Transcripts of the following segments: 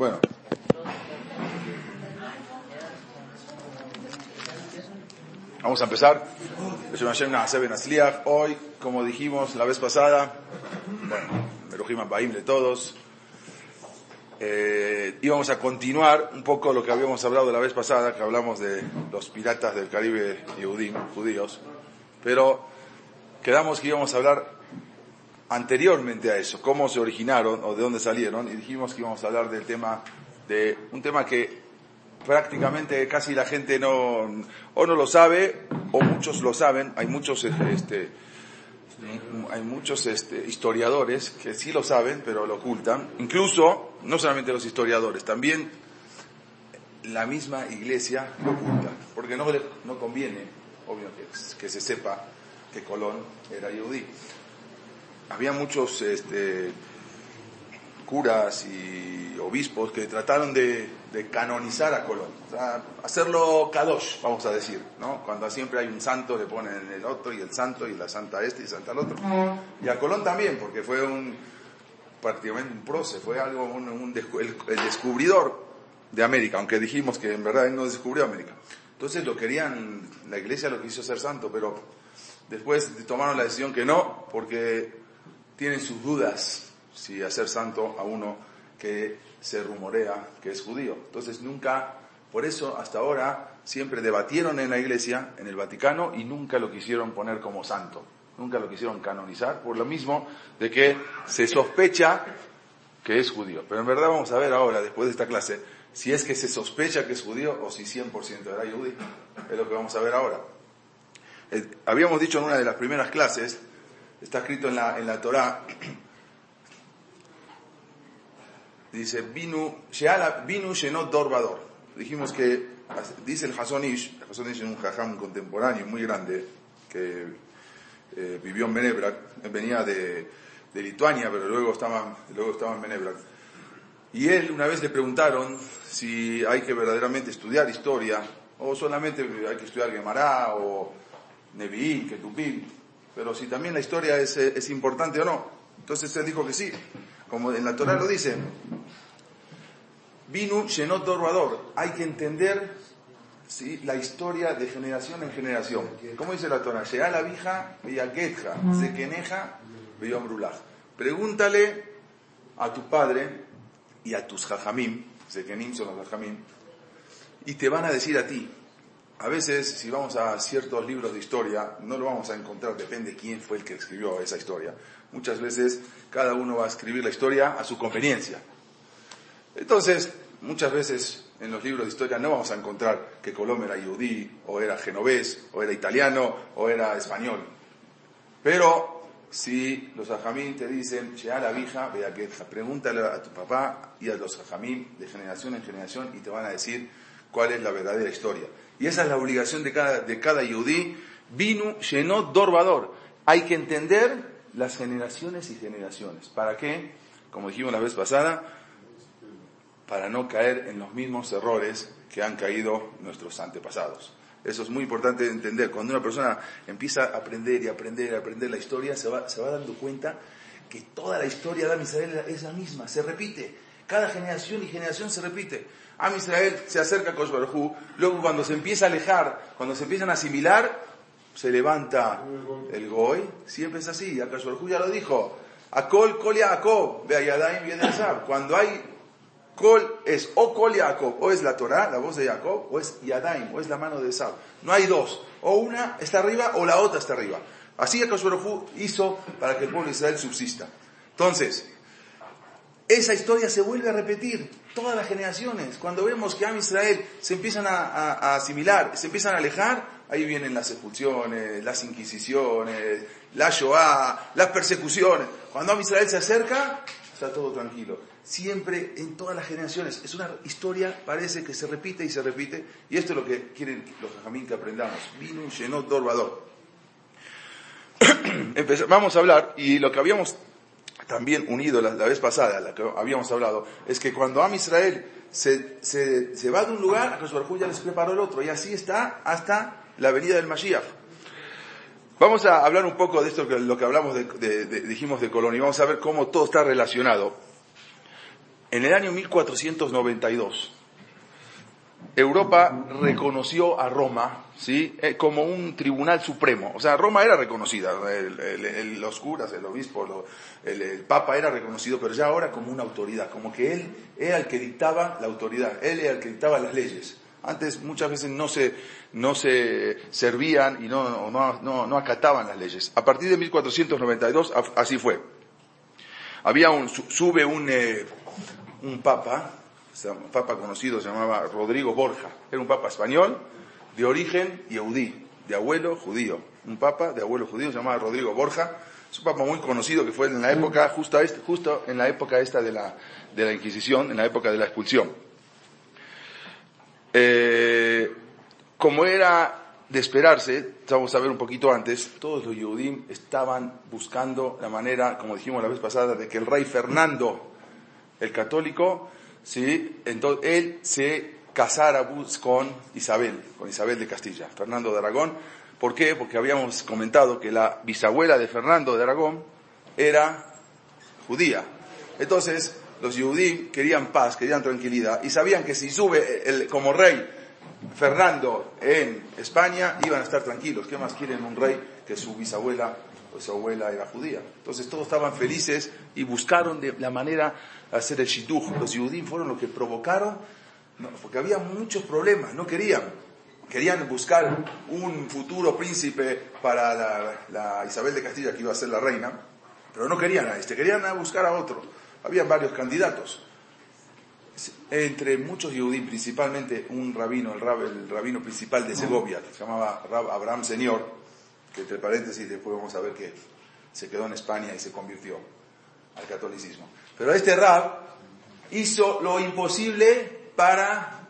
Bueno. Vamos a empezar. Hoy, como dijimos la vez pasada, bueno, Baim de todos, eh, íbamos a continuar un poco lo que habíamos hablado la vez pasada, que hablamos de los piratas del Caribe judíos, pero quedamos que íbamos a hablar anteriormente a eso, cómo se originaron o de dónde salieron, y dijimos que íbamos a hablar del tema, de un tema que prácticamente casi la gente no, o no lo sabe, o muchos lo saben, hay muchos, este, hay muchos este, historiadores que sí lo saben, pero lo ocultan, incluso, no solamente los historiadores, también la misma iglesia lo oculta, porque no, no conviene, obvio, que, que se sepa que Colón era judío había muchos este, curas y obispos que trataron de, canonizar a Colón, o sea, hacerlo kadosh, vamos a decir, ¿no? Cuando siempre hay un santo le ponen el otro y el santo y la santa este y santa el otro. Y a Colón también, porque fue un prácticamente un prócer, fue algo un, el, descubridor de América, aunque dijimos que en verdad él no descubrió América. Entonces lo querían, la iglesia lo quiso ser santo, pero después tomaron la decisión que no, porque tienen sus dudas si hacer santo a uno que se rumorea que es judío. Entonces nunca, por eso hasta ahora siempre debatieron en la iglesia, en el Vaticano, y nunca lo quisieron poner como santo. Nunca lo quisieron canonizar, por lo mismo de que se sospecha que es judío. Pero en verdad vamos a ver ahora, después de esta clase, si es que se sospecha que es judío o si 100% era judío. Es lo que vamos a ver ahora. Eh, habíamos dicho en una de las primeras clases está escrito en la, en la Torah, dice, Binu, Binu Shenot Dorbador. Dijimos que, dice el Hasonish, Hasonish es un jajam contemporáneo muy grande, que eh, vivió en Benebrak, venía de, de, Lituania, pero luego estaba, luego estaba en Benebrak. Y él una vez le preguntaron si hay que verdaderamente estudiar historia, o solamente hay que estudiar Gemara, o Nevi'im, Ketubim, pero si también la historia es, es importante o no. Entonces él dijo que sí, como en la Torah lo dice. Vinu Shenot Dorvador. Hay que entender ¿sí? la historia de generación en generación. ¿Cómo dice la Torah? Llega la vija, Villaquetja, Zekeneja, Brulaj. Pregúntale a tu padre y a tus jajamim, Zekenim son los jajamim, y te van a decir a ti, a veces, si vamos a ciertos libros de historia, no lo vamos a encontrar, depende quién fue el que escribió esa historia. Muchas veces cada uno va a escribir la historia a su conveniencia. Entonces, muchas veces en los libros de historia no vamos a encontrar que Colón era yudí, o era genovés, o era italiano, o era español. Pero si los ajamín te dicen, a la vieja, vea que pregúntale a tu papá y a los ajamín de generación en generación y te van a decir cuál es la verdadera historia. Y esa es la obligación de cada, de cada yudí. Vinu, Shenot, Dorvador. Hay que entender las generaciones y generaciones. ¿Para qué? Como dijimos la vez pasada, para no caer en los mismos errores que han caído nuestros antepasados. Eso es muy importante de entender. Cuando una persona empieza a aprender y aprender y aprender la historia, se va, se va dando cuenta que toda la historia de Israel es la misma, se repite. Cada generación y generación se repite. Am Israel se acerca a Kosh luego cuando se empieza a alejar, cuando se empiezan a asimilar, se levanta el Goy, siempre es así, Akash ya lo dijo, Akol Kol Yadaim viene cuando hay Kol es o Kol Yaakov, o es la Torah, la voz de Jacob, o es Yadaim, o es la mano de Sab. No hay dos, o una está arriba o la otra está arriba. Así Akash hizo para que el pueblo de Israel subsista. Entonces, esa historia se vuelve a repetir todas las generaciones. Cuando vemos que Am Israel se empiezan a, asimilar, se empiezan a alejar, ahí vienen las expulsiones, las inquisiciones, la Shoah, las persecuciones. Cuando Am Israel se acerca, está todo tranquilo. Siempre en todas las generaciones. Es una historia, parece que se repite y se repite. Y esto es lo que quieren los jamín que aprendamos. Vino, llenó, dorbador. Vamos a hablar, y lo que habíamos también unido la, vez pasada, la que habíamos hablado, es que cuando Am Israel se, se, se va de un lugar, a ya les preparó el otro, y así está hasta la venida del Mashiach. Vamos a hablar un poco de esto, lo que hablamos de, dijimos de Colón, y vamos a ver cómo todo está relacionado. En el año 1492, Europa reconoció a Roma ¿sí? Eh, como un tribunal supremo. O sea, Roma era reconocida, los curas, el obispo, el, papa era reconocido, pero ya ahora como una autoridad, como que él era el que dictaba la autoridad, él era el que dictaba las leyes. Antes muchas veces no se, no se servían y no, no, no, acataban las leyes. A partir de 1492 así fue. Había un, sube un, eh, un papa, un papa conocido, se llamaba Rodrigo Borja, era un papa español, de origen yehudí, de abuelo judío. Un papa de abuelo judío se llamaba Rodrigo Borja, es un papa muy conocido que fue en la época, justo, este, justo en la época esta de la, de la Inquisición, en la época de la expulsión. Eh, como era de esperarse, vamos a ver un poquito antes, todos los Yehudim estaban buscando la manera, como dijimos la vez pasada, de que el rey Fernando, el católico, ¿sí? entonces él se casara con Isabel, con Isabel de Castilla, Fernando de Aragón. ¿Por qué? Porque habíamos comentado que la bisabuela de Fernando de Aragón era judía. Entonces, los Yehudim querían paz, querían tranquilidad y sabían que si sube como rey Fernando en España, iban a estar tranquilos. ¿Qué más quieren un rey que su bisabuela o su abuela era judía? Entonces todos estaban felices y buscaron de la manera hacer el shidduch. Los Yehudim fueron los que provocaron, porque había muchos problemas, no querían. Querían buscar un futuro príncipe para la, la Isabel de Castilla que iba a ser la reina, pero no querían a este, querían buscar a otro. Había varios candidatos. Entre muchos judíos, principalmente un rabino, el, rabino principal de Segovia, que se llamaba Abraham Señor, que entre paréntesis después vamos a ver que se quedó en España y se convirtió al catolicismo. Pero este rab hizo lo imposible para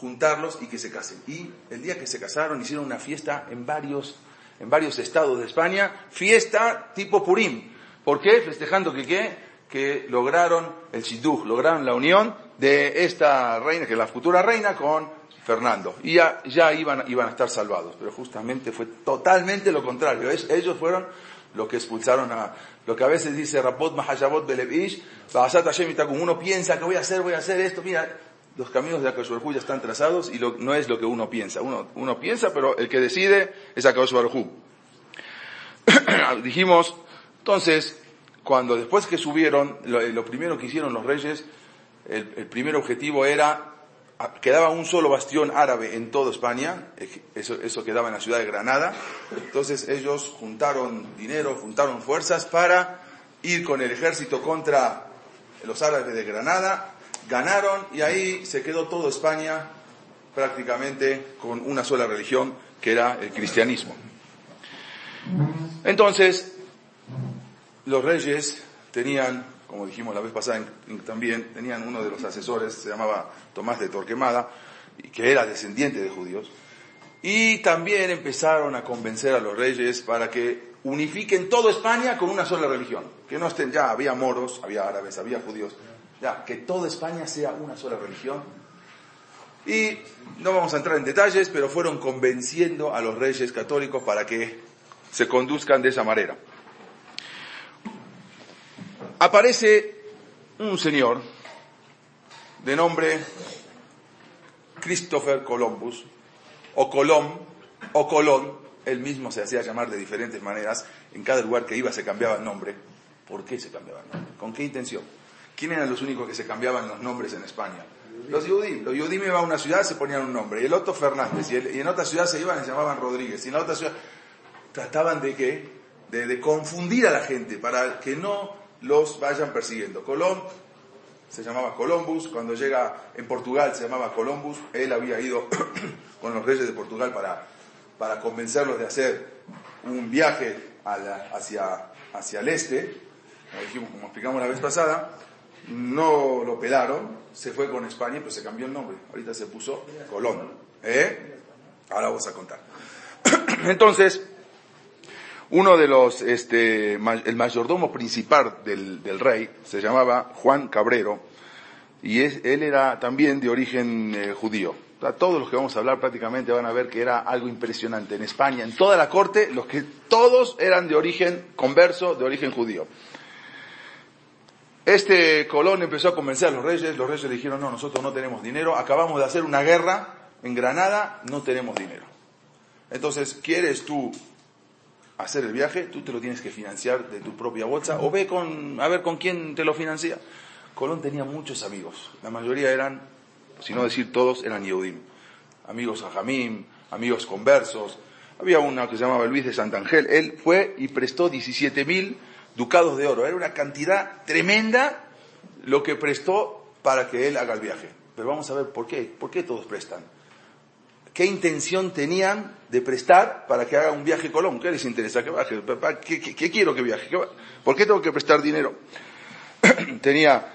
juntarlos y que se casen. Y el día que se casaron hicieron una fiesta en varios, en varios estados de España, fiesta tipo Purim. ¿Por qué? Festejando que qué? que lograron el shidduch, lograron la unión de esta reina, que es la futura reina, con Fernando. Y ya, ya iban, iban a estar salvados. Pero justamente fue totalmente lo contrario. ellos fueron los que expulsaron a, lo que a veces dice Rapot Mahayabot Belevish, como uno piensa que voy a hacer, voy a hacer esto, mira, los caminos de Akash ya están trazados y no es lo que uno piensa. Uno, uno piensa, pero el que decide es Akash Dijimos, entonces, cuando después que subieron, lo, primero que hicieron los reyes, el, primer objetivo era, quedaba un solo bastión árabe en toda España, eso, eso quedaba en la ciudad de Granada, entonces ellos juntaron dinero, juntaron fuerzas para ir con el ejército contra los árabes de Granada, ganaron y ahí se quedó toda España prácticamente con una sola religión que era el cristianismo. Entonces, los reyes tenían, como dijimos la vez pasada también, tenían uno de los asesores, se llamaba Tomás de Torquemada, que era descendiente de judíos, y también empezaron a convencer a los reyes para que unifiquen toda España con una sola religión, que no estén ya, había moros, había árabes, había judíos, ya, que toda España sea una sola religión. Y no vamos a entrar en detalles, pero fueron convenciendo a los reyes católicos para que se conduzcan de esa manera aparece un señor de nombre Christopher Columbus, o Colón, o Colón, él mismo se hacía llamar de diferentes maneras, en cada lugar que iba se cambiaba el nombre. ¿Por qué se cambiaba el nombre? ¿Con qué intención? ¿Quién eran los únicos que se cambiaban los nombres en España? Los judíos. Los judíos iban a una ciudad, se ponían un nombre, y el otro Fernández, y, en otra ciudad se iban y se llamaban Rodríguez, y en la otra ciudad trataban de que, de confundir a la gente, para que no los vayan persiguiendo. Colón se llamaba Columbus, cuando llega en Portugal se llamaba Columbus, él había ido con los reyes de Portugal para, para convencerlos de hacer un viaje hacia, hacia el este, como, explicamos la vez pasada, no lo pelaron, se fue con España, pero se cambió el nombre, ahorita se puso Colón. ¿Eh? Ahora vamos a contar. Entonces, uno de los, este, el mayordomo principal del, del rey se llamaba Juan Cabrero y él era también de origen eh, judío. todos los que vamos a hablar prácticamente van a ver que era algo impresionante. En España, en toda la corte, los que todos eran de origen converso, de origen judío. Este Colón empezó a convencer a los reyes, los reyes le dijeron, no, nosotros no tenemos dinero, acabamos de hacer una guerra en Granada, no tenemos dinero. Entonces, ¿quieres tú hacer el viaje? Tú te lo tienes que financiar de tu propia bolsa o ve con, a ver con quién te lo financia. Colón tenía muchos amigos, la mayoría eran, si no decir todos, eran Yehudim. Amigos Ajamim, amigos conversos. Había uno que se llamaba Luis de Santangel, él fue y prestó 17 mil ducados de oro. Era una cantidad tremenda lo que prestó para que él haga el viaje. Pero vamos a ver por qué. ¿Por qué todos prestan? ¿Qué intención tenían de prestar para que haga un viaje Colón? ¿Qué les interesa que viaje? ¿Qué, quiero que viaje? ¿Por qué tengo que prestar dinero? Tenía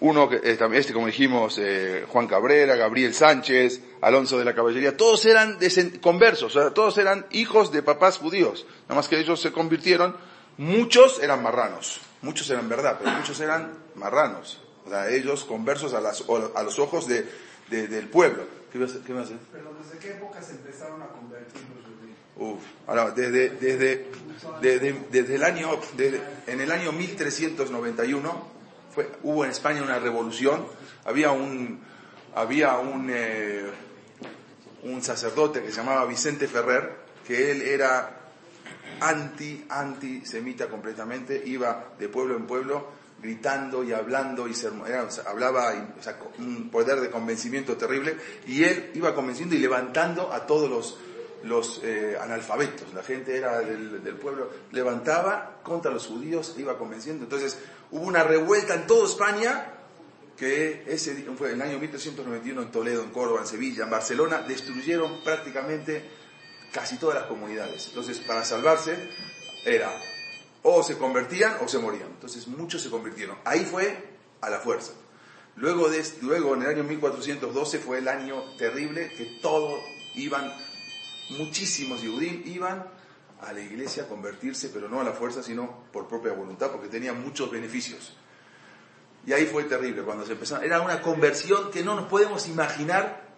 uno, que, eh, este como dijimos, eh, Juan Cabrera, Gabriel Sánchez, Alonso de la Caballería, todos eran conversos, o sea, todos eran hijos de papás judíos, nada más que ellos se convirtieron Muchos eran marranos, muchos eran verdad, pero muchos eran marranos. O sea, ellos conversos a, a los ojos de, del pueblo. ¿Qué vas, qué? Pero ¿desde qué época se empezaron a convertir los judíos? Uf, ahora, desde, desde, desde, desde el año, en el año 1391, fue, hubo en España una revolución, había un, había un, eh, un sacerdote que se llamaba Vicente Ferrer, que él era anti, anti-semita completamente, iba de pueblo en pueblo gritando y hablando y se, hablaba, un poder de convencimiento terrible, y él iba convenciendo y levantando a todos los, eh, analfabetos, la gente era del, del, pueblo, levantaba contra los judíos, iba convenciendo, entonces hubo una revuelta en toda España, que ese fue el año 1391 en Toledo, en Córdoba, en Sevilla, en Barcelona, destruyeron prácticamente casi todas las comunidades. Entonces, para salvarse, era o se convertían o se morían. Entonces, muchos se convirtieron. Ahí fue a la fuerza. Luego, luego en el año 1412 fue el año terrible que todos iban, muchísimos judíos iban a la iglesia a convertirse, pero no a la fuerza, sino por propia voluntad, porque tenían muchos beneficios. Y ahí fue terrible cuando se empezó. Era una conversión que no nos podemos imaginar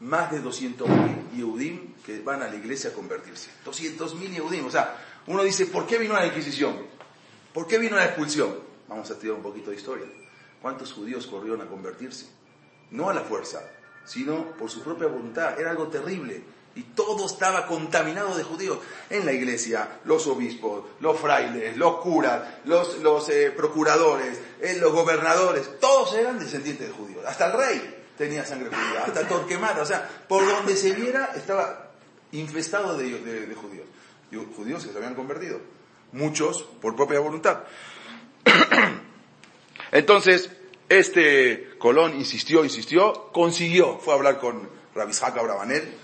más de 200.000 Yehudim que van a la iglesia a convertirse. 200.000 Yehudim. O sea, uno dice, ¿por qué vino la Inquisición? ¿Por qué vino la expulsión? Vamos a estudiar un poquito de historia. ¿Cuántos judíos corrieron a convertirse? No a la fuerza, sino por su propia voluntad. Era algo terrible. Y todo estaba contaminado de judíos. En la iglesia, los obispos, los frailes, los curas, los, eh, procuradores, eh, los gobernadores, todos eran descendientes de judíos. Hasta el rey tenía sangre judía, hasta Torquemada, o sea, por donde se viera estaba infestado de, judíos, judíos que se habían convertido, muchos por propia voluntad. Entonces, este Colón insistió, insistió, consiguió, fue a hablar con Rabishak Abravanel,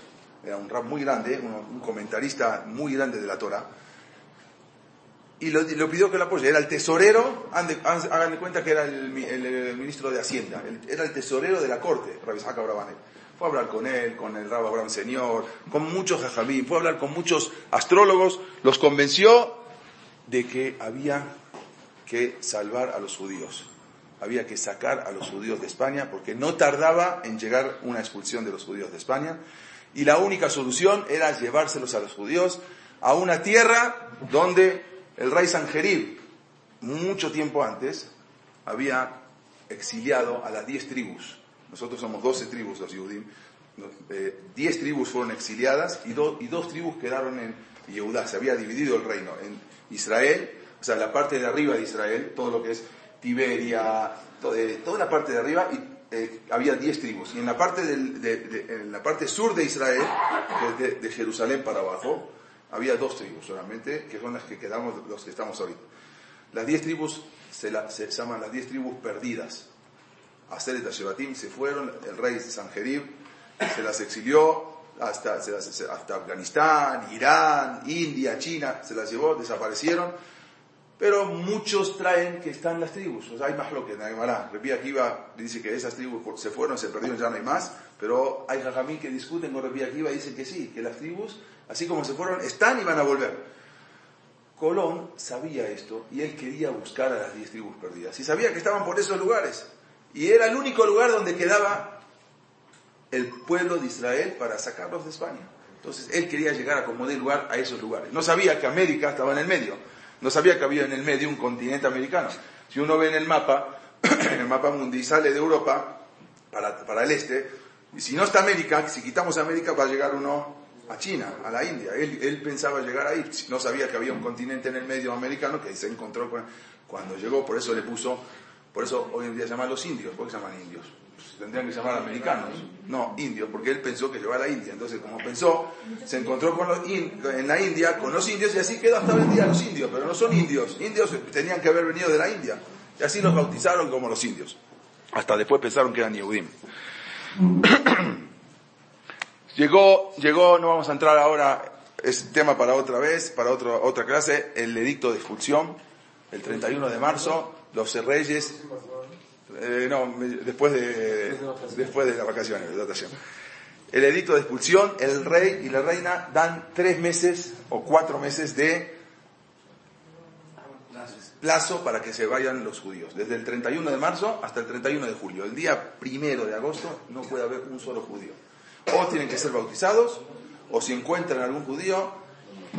era un rap muy grande, un comentarista muy grande de la Torah, y lo, pidió que lo apoye. Era el tesorero, hagan cuenta que era el, ministro de Hacienda, era el tesorero de la corte, Rabbi Isaac Fue a hablar con él, con el Rabbi Abraham Señor, con muchos jajamín, fue a hablar con muchos astrólogos, los convenció de que había que salvar a los judíos. Había que sacar a los judíos de España porque no tardaba en llegar una expulsión de los judíos de España y la única solución era llevárselos a los judíos a una tierra donde el rey Sanjerib, mucho tiempo antes, había exiliado a las diez tribus. Nosotros somos doce tribus los Yehudim. Eh, diez tribus fueron exiliadas y, y, dos tribus quedaron en Yehudá. Se había dividido el reino en Israel, o sea, la parte de arriba de Israel, todo lo que es Tiberia, eh, toda la parte de arriba, y eh, había diez tribus. Y en la parte, en la parte sur de Israel, de Jerusalén para abajo, había dos tribus solamente, que son las que quedamos, los que estamos ahorita. Las diez tribus se, llaman las diez tribus perdidas. Aseret Shebatim se fueron, el rey Sanjerib se las exilió hasta, hasta Afganistán, Irán, India, China, se las llevó, desaparecieron. Pero muchos traen que están las tribus. O sea, hay más lo que en Aymara. Akiva dice que esas tribus se fueron, se perdieron, ya no hay más. Pero hay jajamí que discuten con Repí Akiva y dicen que sí, que las tribus así como se fueron, están y van a volver. Colón sabía esto y él quería buscar a las diez tribus perdidas. Y sabía que estaban por esos lugares. Y era el único lugar donde quedaba el pueblo de Israel para sacarlos de España. Entonces él quería llegar a como lugar a esos lugares. No sabía que América estaba en el medio. No sabía que había en el medio un continente americano. Si uno ve en el mapa, en el mapa mundial sale de Europa para, para el este, y si no está América, si quitamos América va a llegar uno a China, a la India. Él, pensaba llegar ahí, no sabía que había un continente en el medio americano que se encontró con, cuando llegó, por eso le puso, por eso hoy en día se llaman los indios, ¿por qué se llaman indios? Pues tendrían que llamar americanos, no indios, porque él pensó que llegó a la India. Entonces, como pensó, se encontró con los en la India con los indios y así quedó hasta el día los indios, pero no son indios. Indios tenían que haber venido de la India. Y así los bautizaron como los indios. Hasta después pensaron que eran Yehudim. llegó, llegó, no vamos a entrar ahora, es tema para otra vez, para otra clase, el edicto de expulsión, el 31 de marzo, los reyes, eh, no, después de, después de las vacaciones, de El edicto de expulsión, el rey y la reina dan tres meses o cuatro meses de plazo para que se vayan los judíos, desde el 31 de marzo hasta el 31 de julio. El día primero de agosto no puede haber un solo judío. O tienen que ser bautizados, o si encuentran algún judío,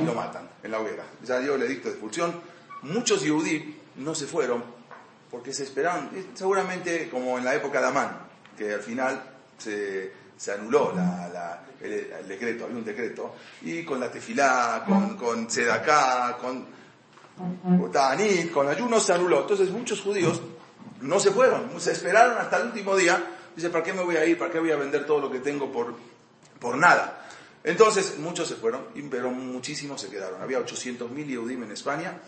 lo matan en la hoguera. Ya dio el edicto de expulsión. Muchos judíos no se fueron porque se esperaban, seguramente como en la época de Amán, que al final se, se anuló el, decreto, había un decreto, y con la tefilá, con, con Sedaká, con Tanit, con ayuno se anuló. Entonces muchos judíos no se fueron, se esperaron hasta el último día. Dice, ¿para qué me voy a ir? ¿Para qué voy a vender todo lo que tengo por, por nada? Entonces muchos se fueron, pero muchísimos se quedaron. Había 800.000 Yehudim en España,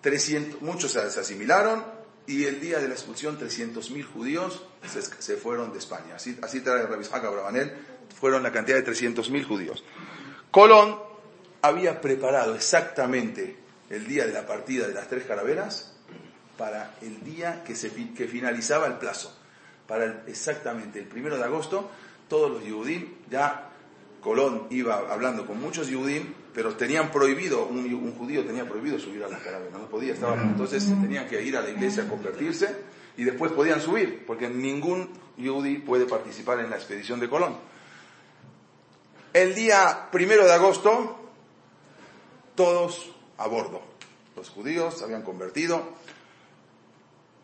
300, muchos se, asimilaron y el día de la expulsión 300.000 judíos se, fueron de España. Así, así trae Rabishaga Brabanel, fueron la cantidad de 300.000 judíos. Colón había preparado exactamente el día de la partida de las tres carabelas para el día que, finalizaba el plazo. Para exactamente el primero de agosto, todos los Yudim, ya Colón iba hablando con muchos Yudim, pero tenían prohibido, un, judío tenía prohibido subir a las carabelas, no podía, estar entonces tenían que ir a la iglesia a convertirse y después podían subir, porque ningún Yudí puede participar en la expedición de Colón. El día primero de agosto, todos a bordo. Los judíos se habían convertido,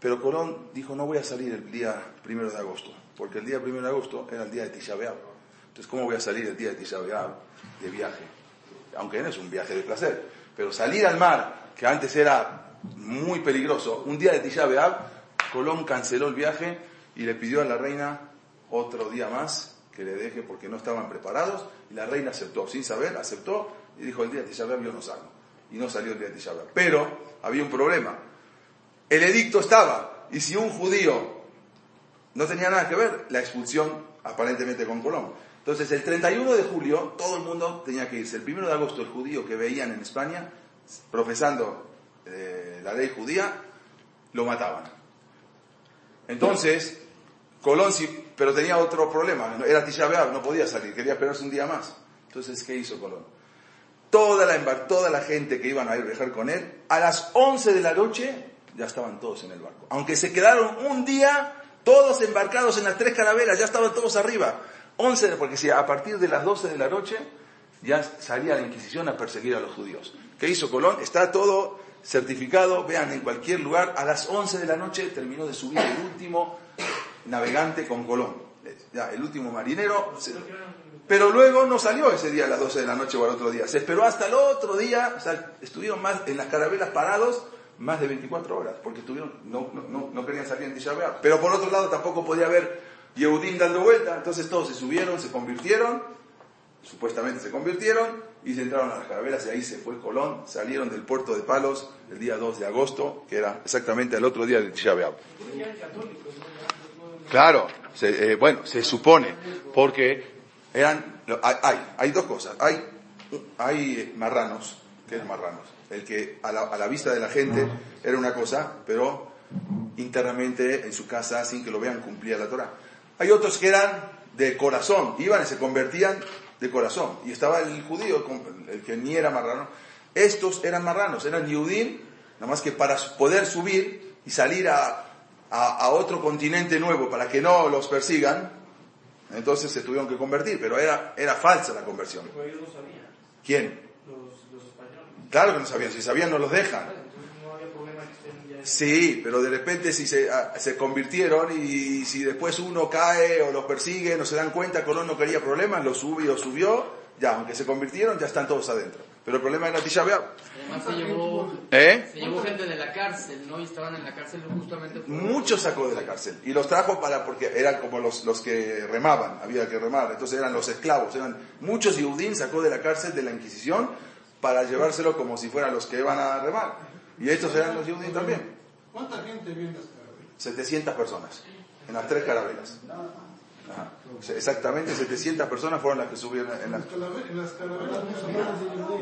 pero Colón dijo, no voy a salir el día primero de agosto, porque el día primero de agosto era el día de Tisha Entonces, ¿cómo voy a salir el día de Tisha de viaje? Aunque no es un viaje de placer, pero salir al mar, que antes era muy peligroso, un día de Tisha Colón canceló el viaje y le pidió a la reina otro día más que le deje porque no estaban preparados y la reina aceptó, sin saber, aceptó y dijo el día de Tisha yo no salgo y no salió el día de Tisha Pero había un problema. El edicto estaba, y si un judío no tenía nada que ver, la expulsión aparentemente con Colón. Entonces, el 31 de julio, todo el mundo tenía que irse. El 1 de agosto, el judío que veían en España, profesando eh, la ley judía, lo mataban. Entonces, Colón sí, pero tenía otro problema. Era Tisha no podía salir, quería esperarse un día más. Entonces, ¿qué hizo Colón? toda la, toda la gente que iban a ir a viajar con él, a las 11 de la noche ya estaban todos en el barco. Aunque se quedaron un día, todos embarcados en las tres carabelas, ya estaban todos arriba. 11, porque si a partir de las 12 de la noche ya salía la Inquisición a perseguir a los judíos. ¿Qué hizo Colón? Está todo certificado, vean, en cualquier lugar, a las 11 de la noche terminó de subir el último navegante con Colón. Ya, el último marinero. Pero luego no salió ese día a las 12 de la noche o al otro día. Se esperó hasta el otro día, estuvieron más en las carabelas parados más de 24 horas, porque estuvieron, no, no, no querían salir en Tisha Pero por otro lado tampoco podía haber Yehudim dando vuelta, entonces todos se subieron, se convirtieron, supuestamente se convirtieron, y se entraron a las carabelas y ahí se fue Colón, salieron del puerto de Palos el día 2 de agosto, que era exactamente el otro día de Tisha Claro, eh, bueno, se supone, porque eran, hay, hay dos cosas. Hay, hay marranos, ¿qué es marranos? El que a la, a la vista de la gente era una cosa, pero internamente en su casa, sin que lo vean, cumplía la Torah. Hay otros que eran de corazón, iban y se convertían de corazón. Y estaba el judío, el que ni era marrano. Estos eran marranos, eran Yudim, nada más que para poder subir y salir a, a, a otro continente nuevo para que no los persigan, entonces se tuvieron que convertir, pero era, era falsa la conversión. Pero ellos no sabían. ¿Quién? Los, los españoles. Claro que no sabían, si sabían no los dejan. Entonces no había problema que estén ya Sí, pero de repente si se, ah, se convirtieron y si después uno cae o los persigue, no se dan cuenta, Colón no quería problemas, lo subió, subió, ya, aunque se convirtieron, ya están todos adentro. Pero el problema es la Tisha Además se llevó, ¿Eh? se llevó gente de la cárcel, ¿no? Y estaban en la cárcel justamente por... Muchos sacó de la cárcel y los trajo para, porque eran como los, los que remaban, había que remar, entonces eran los esclavos, eran muchos Yudín sacó de la cárcel de la Inquisición para llevárselo como si fueran los que iban a remar. Y estos eran los Yudín también. ¿Cuánta gente viene en las carabelas? 700 personas en las tres carabelas. Ajá. Exactamente 700 personas fueron las que subieron en las... No se llama-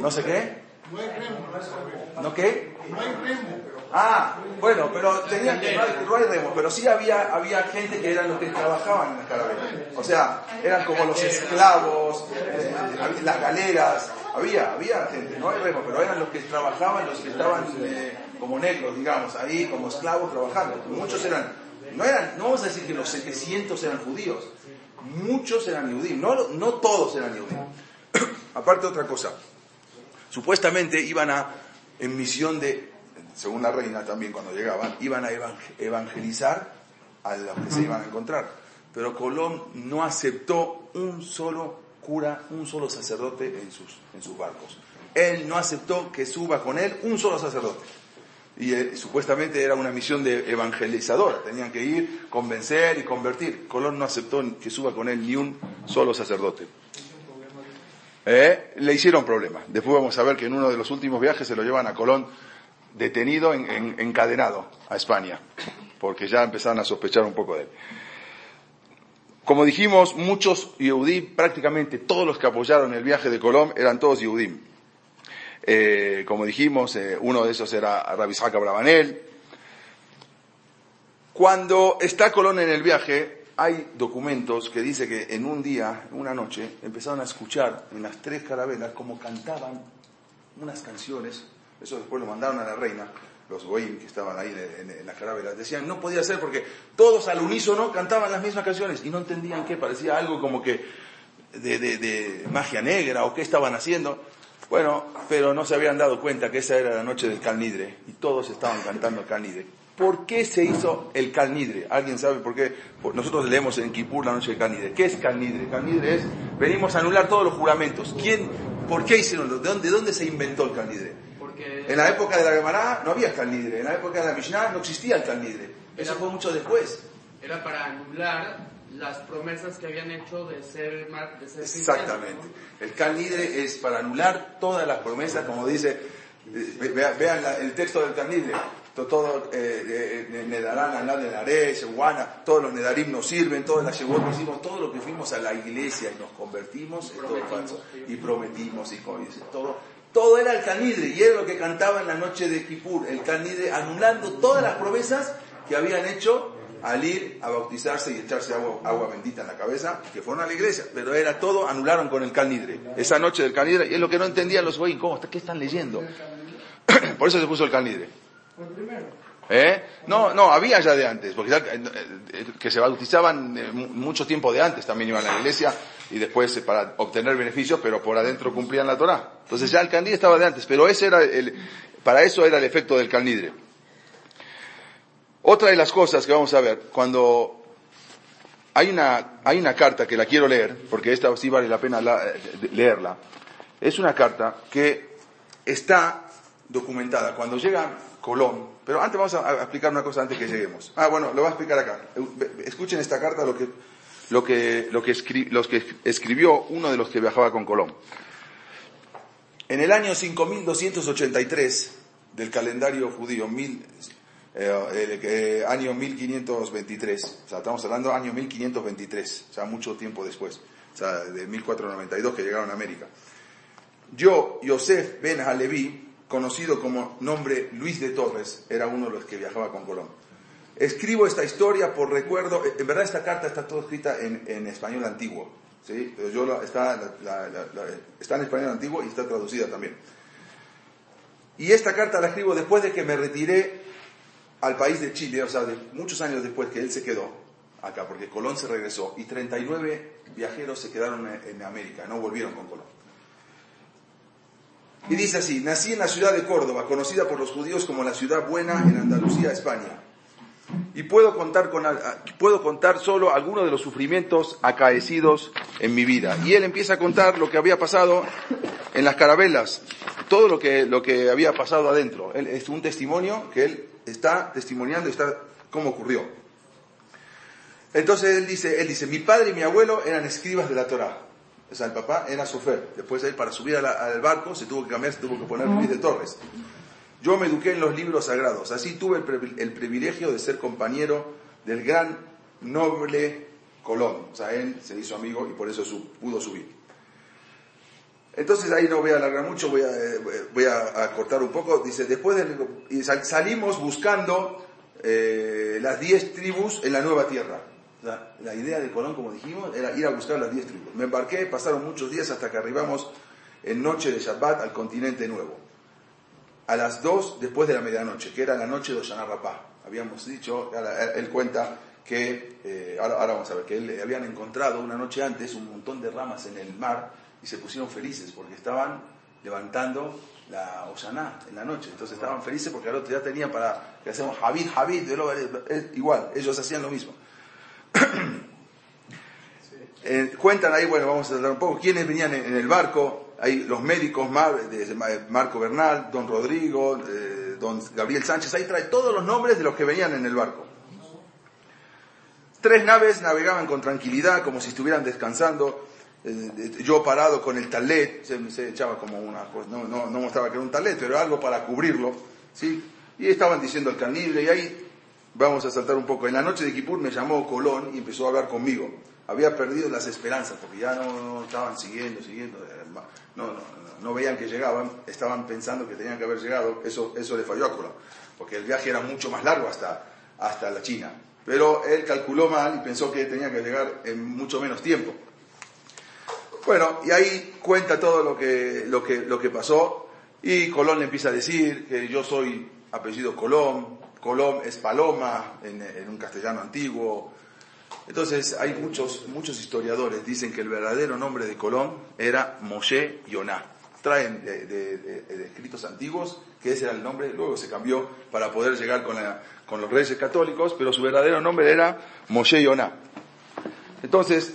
¿No sé qué? No hay remo, en las carabelas. ¿No qué? No hay remo. Ah, bueno, pero tenían que, no hay, no hay remo, pero sí había, había gente que eran los que trabajaban en las carabelas. O sea, eran como los esclavos, eh, las galeras, había, había gente, no hay remo, pero eran los que trabajaban, los que estaban eh, como negros, digamos, ahí como esclavos trabajando. Muchos eran, no eran, no vamos a decir que los 700 eran judíos, muchos eran judíos, no, no todos eran judíos. Aparte otra cosa, supuestamente iban a, en misión de, según la reina también cuando llegaban, iban a evang- evangelizar a los que se iban a encontrar. Pero Colón no aceptó un solo cura, un solo sacerdote en sus, en sus barcos. Él no aceptó que suba con él un solo sacerdote. Y eh, supuestamente era una misión de evangelizadora, tenían que ir, convencer y convertir. Colón no aceptó que suba con él ni un solo sacerdote. Eh, Le hicieron problema. Después vamos a ver que en uno de los últimos viajes se lo llevan a Colón detenido, en- en- encadenado a España, porque ya empezaron a sospechar un poco de él. Como dijimos, muchos Yehudí, prácticamente todos los que apoyaron el viaje de Colón eran todos Yehudim. Eh, como dijimos, eh, uno de esos era Rabbi Isaac Abravanel. Cuando está Colón en el viaje, hay documentos que dice que en un día, una noche, empezaron a escuchar en las tres carabelas como cantaban unas canciones, eso después lo mandaron a la reina, los goim que estaban ahí en, en- en las carabelas, decían, no podía ser porque todos al unísono cantaban las mismas canciones y no entendían qué, parecía algo como que de, de- magia negra o qué estaban haciendo. Bueno, pero no se habían dado cuenta que esa era la noche del Calnidre y todos estaban cantando Calnidre. ¿Por qué se hizo el Calnidre? ¿Alguien sabe por qué? Nosotros leemos en Kipur la noche del Calnidre. ¿Qué es Calnidre? Calnidre es, venimos a anular todos los juramentos. ¿Quién, ¿Por qué hicieron? ¿De dónde, de dónde se inventó el Calnidre? En la época de la Gemara no había Calnidre, en la época de la Mishnah no existía el Calnidre. Eso fue mucho después. era para anular las promesas que habían hecho de ser, de ser Exactamente. El Calnidre es para anular todas las promesas, como dice, eh, ve- vea- vean la- el texto del Calnidre. To- Todo, eh, eh, Nedarán, Alá de Shewana, todos los Nedarim nos sirven, todas las Shewot que hicimos, todo lo que fuimos a la iglesia y nos convertimos, es todo falso. Y prometimos y todo. Todo era el Calnidre y era lo que cantaba en la noche de Kippur, el Calnidre, anulando todas las promesas que habían hecho al ir a bautizarse y echarse agua, agua bendita en la cabeza, que fueron a la iglesia, pero era todo, anularon con el Calnidre, esa noche del Calnidre, y es lo que no entendían los goyim, ¿cómo? ¿Qué están leyendo? Por eso se puso el primero. ¿Eh? No, no, había ya de antes, porque ya, eh, eh, que se bautizaban eh, mu- mucho tiempo de antes, también iban a la iglesia y después eh, para obtener beneficios, pero por adentro cumplían la Torah. Entonces ya el Calnidre estaba de antes, pero ese era el, para eso era el efecto del Calnidre. Otra de las cosas que vamos a ver, cuando hay una, hay una carta que la quiero leer, porque esta sí vale la pena eh, leerla, es una carta que está documentada. Cuando llega Colón, pero antes vamos a, explicar una cosa antes que lleguemos. Ah, bueno, lo voy a explicar acá. Escuchen esta carta, lo que, lo que, lo que, escri- los que escribió uno de los que viajaba con Colón. En el año 5283 del calendario judío, mil, eh, eh, año 1523, o sea, estamos hablando año 1523, o sea, mucho tiempo después, o sea, de 1492 que llegaron a América. Yo, Yosef Ben Halevi, conocido como nombre Luis de Torres, era uno de los que viajaba con Colón. Escribo esta historia por recuerdo, en verdad esta carta está toda escrita en, en español antiguo, ¿sí? Yo la- está, está en español antiguo y está traducida también. Y esta carta la escribo después de que me retiré al país de Chile, o sea, muchos años después que él se quedó acá, porque Colón se regresó y 39 viajeros se quedaron en, en América, no volvieron con Colón. Y dice así, nací en la ciudad de Córdoba, conocida por los judíos como la ciudad buena en Andalucía, España. Y puedo contar, con, puedo contar solo algunos de los sufrimientos acaecidos en mi vida. Y él empieza a contar lo que había pasado en las carabelas, todo lo que, lo que había pasado adentro. Él, es un testimonio que él está testimoniando está cómo ocurrió. Entonces él dice, él dice, mi padre y mi abuelo eran escribas de la Torah. O sea, el papá era sofer. Después de él, para subir al barco, se tuvo que cambiar, se tuvo que poner Luis de Torres. Yo me eduqué en los libros sagrados. Así tuve el, privilegio de ser compañero del gran noble Colón. O sea, él se hizo amigo y por eso pudo subir. Entonces ahí no voy a alargar mucho, voy a, a, cortar un poco. Dice, después de, salimos buscando eh, las diez tribus en la nueva tierra. la idea de Colón, como dijimos, era ir a buscar las diez tribus. Me embarqué, pasaron muchos días hasta que arribamos en noche de Shabbat al continente nuevo a las dos después de la medianoche, que era la noche de Oshana Rapá. Habíamos dicho, él cuenta que, eh, ahora, vamos a ver, que él, le habían encontrado una noche antes un montón de ramas en el mar y se pusieron felices porque estaban levantando la Oshana en la noche. Entonces estaban felices porque al otro día tenían para que hacemos Javid, Javid, igual, ellos hacían lo mismo. Eh, cuentan ahí, bueno, vamos a hablar un poco, quiénes venían en el barco, hay los médicos, Marco Bernal, don Rodrigo, eh, don Gabriel Sánchez, ahí trae todos los nombres de los que venían en el barco. Tres naves navegaban con tranquilidad, como si estuvieran descansando. Eh, yo parado con el talet, se, echaba como una cosa, no, no, no, mostraba que era un talet, pero algo para cubrirlo, ¿sí? Y estaban diciendo el canible, y ahí vamos a saltar un poco. En la noche de Kipur me llamó Colón y empezó a hablar conmigo. Había perdido las esperanzas, porque ya no, estaban siguiendo, siguiendo. No, no, no, veían que llegaban, estaban pensando que tenían que haber llegado, eso, eso le falló a Colón, porque el viaje era mucho más largo hasta, hasta la China. Pero él calculó mal y pensó que tenía que llegar en mucho menos tiempo. Bueno, y ahí cuenta todo lo que, lo que, lo que pasó, y Colón le empieza a decir que yo soy apellido Colón, Colón es paloma en, en un castellano antiguo, entonces hay muchos, muchos historiadores dicen que el verdadero nombre de Colón era Moshe Yonah. Traen de, escritos antiguos que ese era el nombre, luego se cambió para poder llegar con, con los reyes católicos, pero su verdadero nombre era Moshe Yonah. Entonces,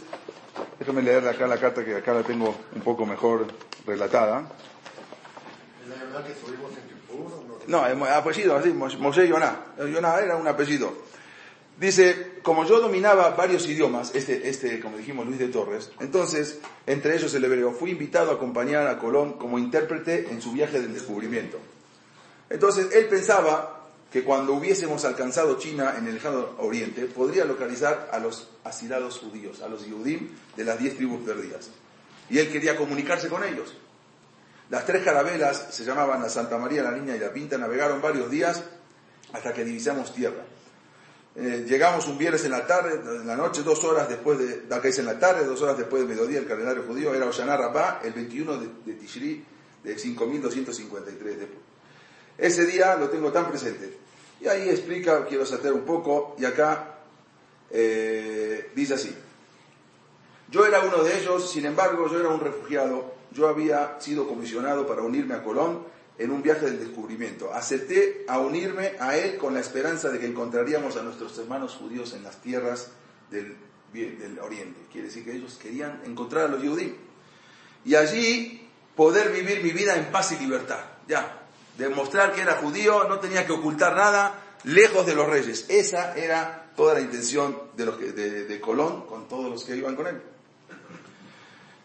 déjame leer acá la carta que acá la tengo un poco mejor relatada. No, apellido así, Moshe Yonah. Yonah era un apellido. Dice, como yo dominaba varios idiomas, este, este, como dijimos, Luis de Torres, entonces, entre ellos el hebreo, fui invitado a acompañar a Colón como intérprete en su viaje del descubrimiento. Entonces, él pensaba que cuando hubiésemos alcanzado China en el lejano oriente, podría localizar a los asilados judíos, a los Yudim de las diez tribus perdidas. Y él quería comunicarse con ellos. Las tres carabelas, se llamaban la Santa María, la Niña y la Pinta, navegaron varios días hasta que divisamos tierra. Eh, llegamos un viernes en la tarde, en la noche, dos horas después de, acá en la tarde, dos horas después del mediodía, el calendario judío era Oshana Rabbah, el 21 de, de Tishri de 5253 después. Ese día lo tengo tan presente. Y ahí explica, quiero saltar un poco, y acá eh, dice así. Yo era uno de ellos, sin embargo, yo era un refugiado, yo había sido comisionado para unirme a Colón en un viaje del descubrimiento. Acepté a unirme a él con la esperanza de que encontraríamos a nuestros hermanos judíos en las tierras del, del oriente. Quiere decir que ellos querían encontrar a los judíos. Y allí poder vivir mi vida en paz y libertad. Ya, demostrar que era judío, no tenía que ocultar nada, lejos de los reyes. Esa era toda la intención de, los de, de Colón con todos los que iban con él.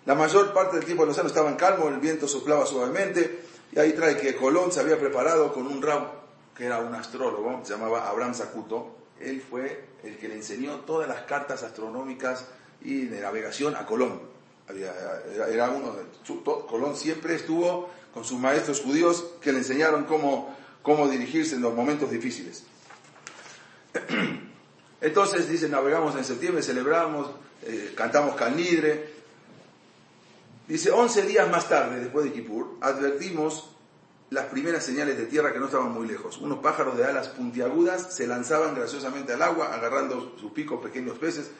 La mayor parte del tiempo el océano estaba en calmo, el viento soplaba suavemente, y ahí trae que Colón se había preparado con un rab, que era un astrólogo, se llamaba Abraham Sakuto. Él fue el que le enseñó todas las cartas astronómicas y de navegación a Colón. era, uno de, Colón siempre estuvo con sus maestros judíos que le enseñaron cómo, cómo dirigirse en los momentos difíciles. Entonces, dice, navegamos en septiembre, celebramos, eh, cantamos Calnidre, Dice, 11 días más tarde, después de Kippur, advertimos las primeras señales de tierra que no estaban muy lejos. Unos pájaros de alas puntiagudas se lanzaban graciosamente al agua, agarrando sus picos pequeños peces.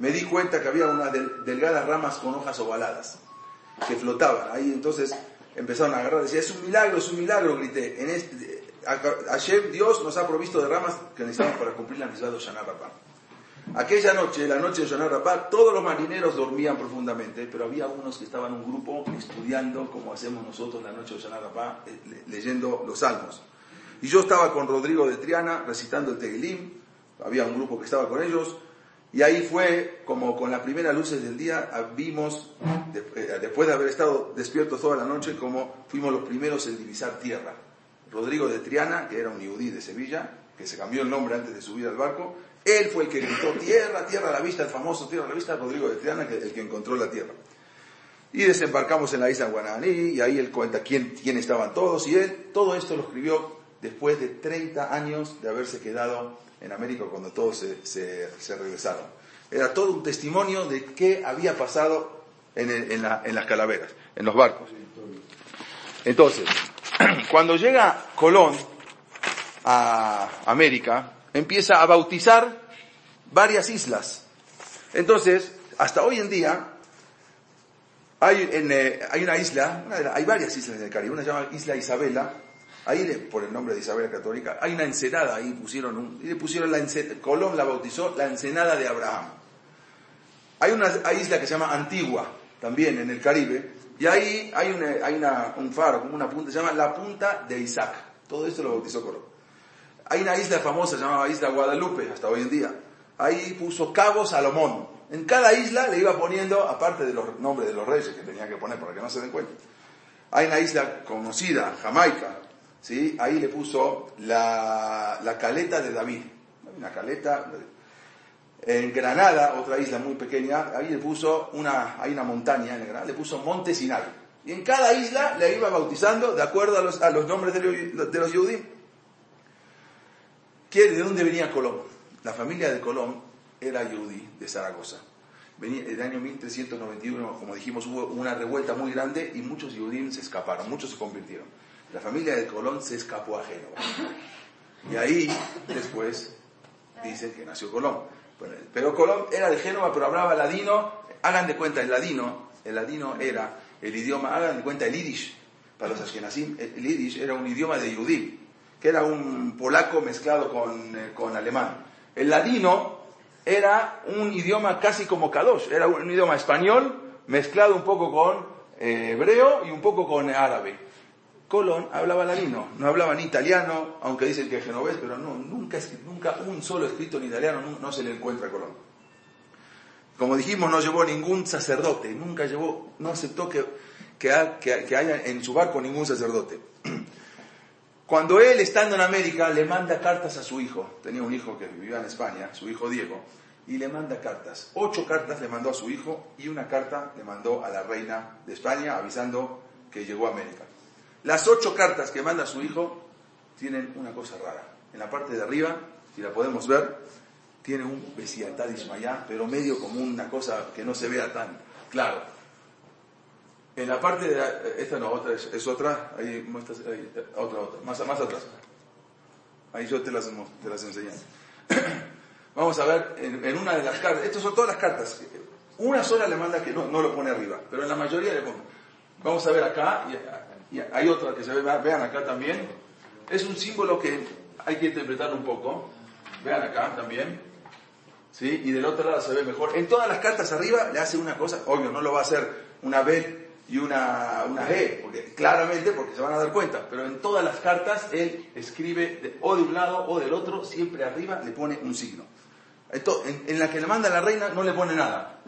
Me di cuenta que había unas delgadas ramas con hojas ovaladas que flotaban. Ahí entonces empezaron a agarrar, decía, es un milagro, es un milagro, grité. Este, ayer Dios nos ha provisto de ramas que necesitamos para cumplir la misión de Shana Rapá. Aquella noche, la noche de Shana Rapá, todos los marineros dormían profundamente, pero había unos que estaban en un grupo estudiando, como hacemos nosotros la noche de Shana Rapá, eh, leyendo los salmos. Y yo estaba con Rodrigo de Triana recitando el Tegelim, había un grupo que estaba con ellos, y ahí fue como con las primeras luces del día vimos, eh, después de haber estado despiertos toda la noche, como fuimos los primeros en divisar tierra. Rodrigo de Triana, que era un yudí de Sevilla, que se cambió el nombre antes de subir al barco, él fue el que gritó tierra, tierra a la vista, el famoso tierra a la vista, Rodrigo de Triana, el que encontró la tierra. Y desembarcamos en la isla Guananí, y ahí él cuenta quién, quién estaban todos, y él todo esto lo escribió después de 30 años de haberse quedado en América cuando todos se, regresaron. Era todo un testimonio de qué había pasado en, las calaveras, en los barcos. Entonces, cuando llega Colón a América, empieza a bautizar varias islas. Entonces, hasta hoy en día, hay, eh, una isla, hay varias islas en el Caribe, una se llama Isla Isabela, Ahí, por el nombre de Isabel Católica, hay una ensenada, ahí pusieron un, y le pusieron la ensenada, Colón la bautizó la ensenada de Abraham. Hay una isla que se llama Antigua, también en el Caribe, y ahí hay, un faro, como una punta, se llama la punta de Isaac. Todo esto lo bautizó Colón. Hay una isla famosa llamada Isla Guadalupe, hasta hoy en día. Ahí puso Cabo Salomón. En cada isla le iba poniendo, aparte de los nombres de los reyes que tenía que poner para que no se den cuenta. Hay una isla conocida, Jamaica, ¿sí? Ahí le puso la, caleta de David, una caleta. En Granada, otra isla muy pequeña, ahí le puso una, hay una montaña en Granada, le puso Monte Sinai. Y en cada isla le iba bautizando de acuerdo a los, a los nombres de los, de los ¿De dónde venía Colón? La familia de Colón era yudí de Zaragoza. Venía, en el año 1391, como dijimos, hubo una revuelta muy grande y muchos judíos se escaparon, muchos se convirtieron. La familia de Colón se escapó a Génova. Y ahí después dicen que nació Colón. Pero Colón era de Génova, pero hablaba ladino. Hagan de cuenta, el ladino, el ladino era el idioma, hagan de cuenta el yiddish. Para los ashkenazim, el yiddish era un idioma de Yudí, que era un polaco mezclado con, eh, con alemán. El ladino era un idioma casi como Kadosh, era un idioma español mezclado un poco con eh, hebreo y un poco con árabe. Colón hablaba ladino, no hablaba ni italiano, aunque dicen que es genovés, pero no, nunca, nunca un solo escrito en italiano no, se le encuentra a Colón. Como dijimos, no llevó ningún sacerdote, nunca llevó, no aceptó que, que, haya en su barco ningún sacerdote. Cuando él, estando en América, le manda cartas a su hijo, tenía un hijo que vivía en España, su hijo Diego, y le manda cartas. Ocho cartas le mandó a su hijo y una carta le mandó a la reina de España avisando que llegó a América. Las ocho cartas que manda su hijo tienen una cosa rara. En la parte de arriba, si la podemos ver, tiene un Besiatad Ismayá, pero medio como una cosa que no se vea tan claro. En la parte de esta no, otra es, otra, ahí muestras, otra, otra, más, más atrás. Ahí yo te las, te las enseñé. Vamos a ver, en, una de las cartas, estas son todas las cartas, una sola le manda que no, no lo pone arriba, pero en la mayoría le pone. Vamos a ver acá, y hay otra que se ve, vean acá también. Es un símbolo que hay que interpretar un poco. Vean acá también. ¿Sí? Y del otro lado se ve mejor. En todas las cartas arriba le hace una cosa, obvio, no lo va a hacer una B y una, una G, porque, claramente porque se van a dar cuenta, pero en todas las cartas él escribe o de un lado o del otro, siempre arriba le pone un signo. En, en la que le manda la reina no le pone nada.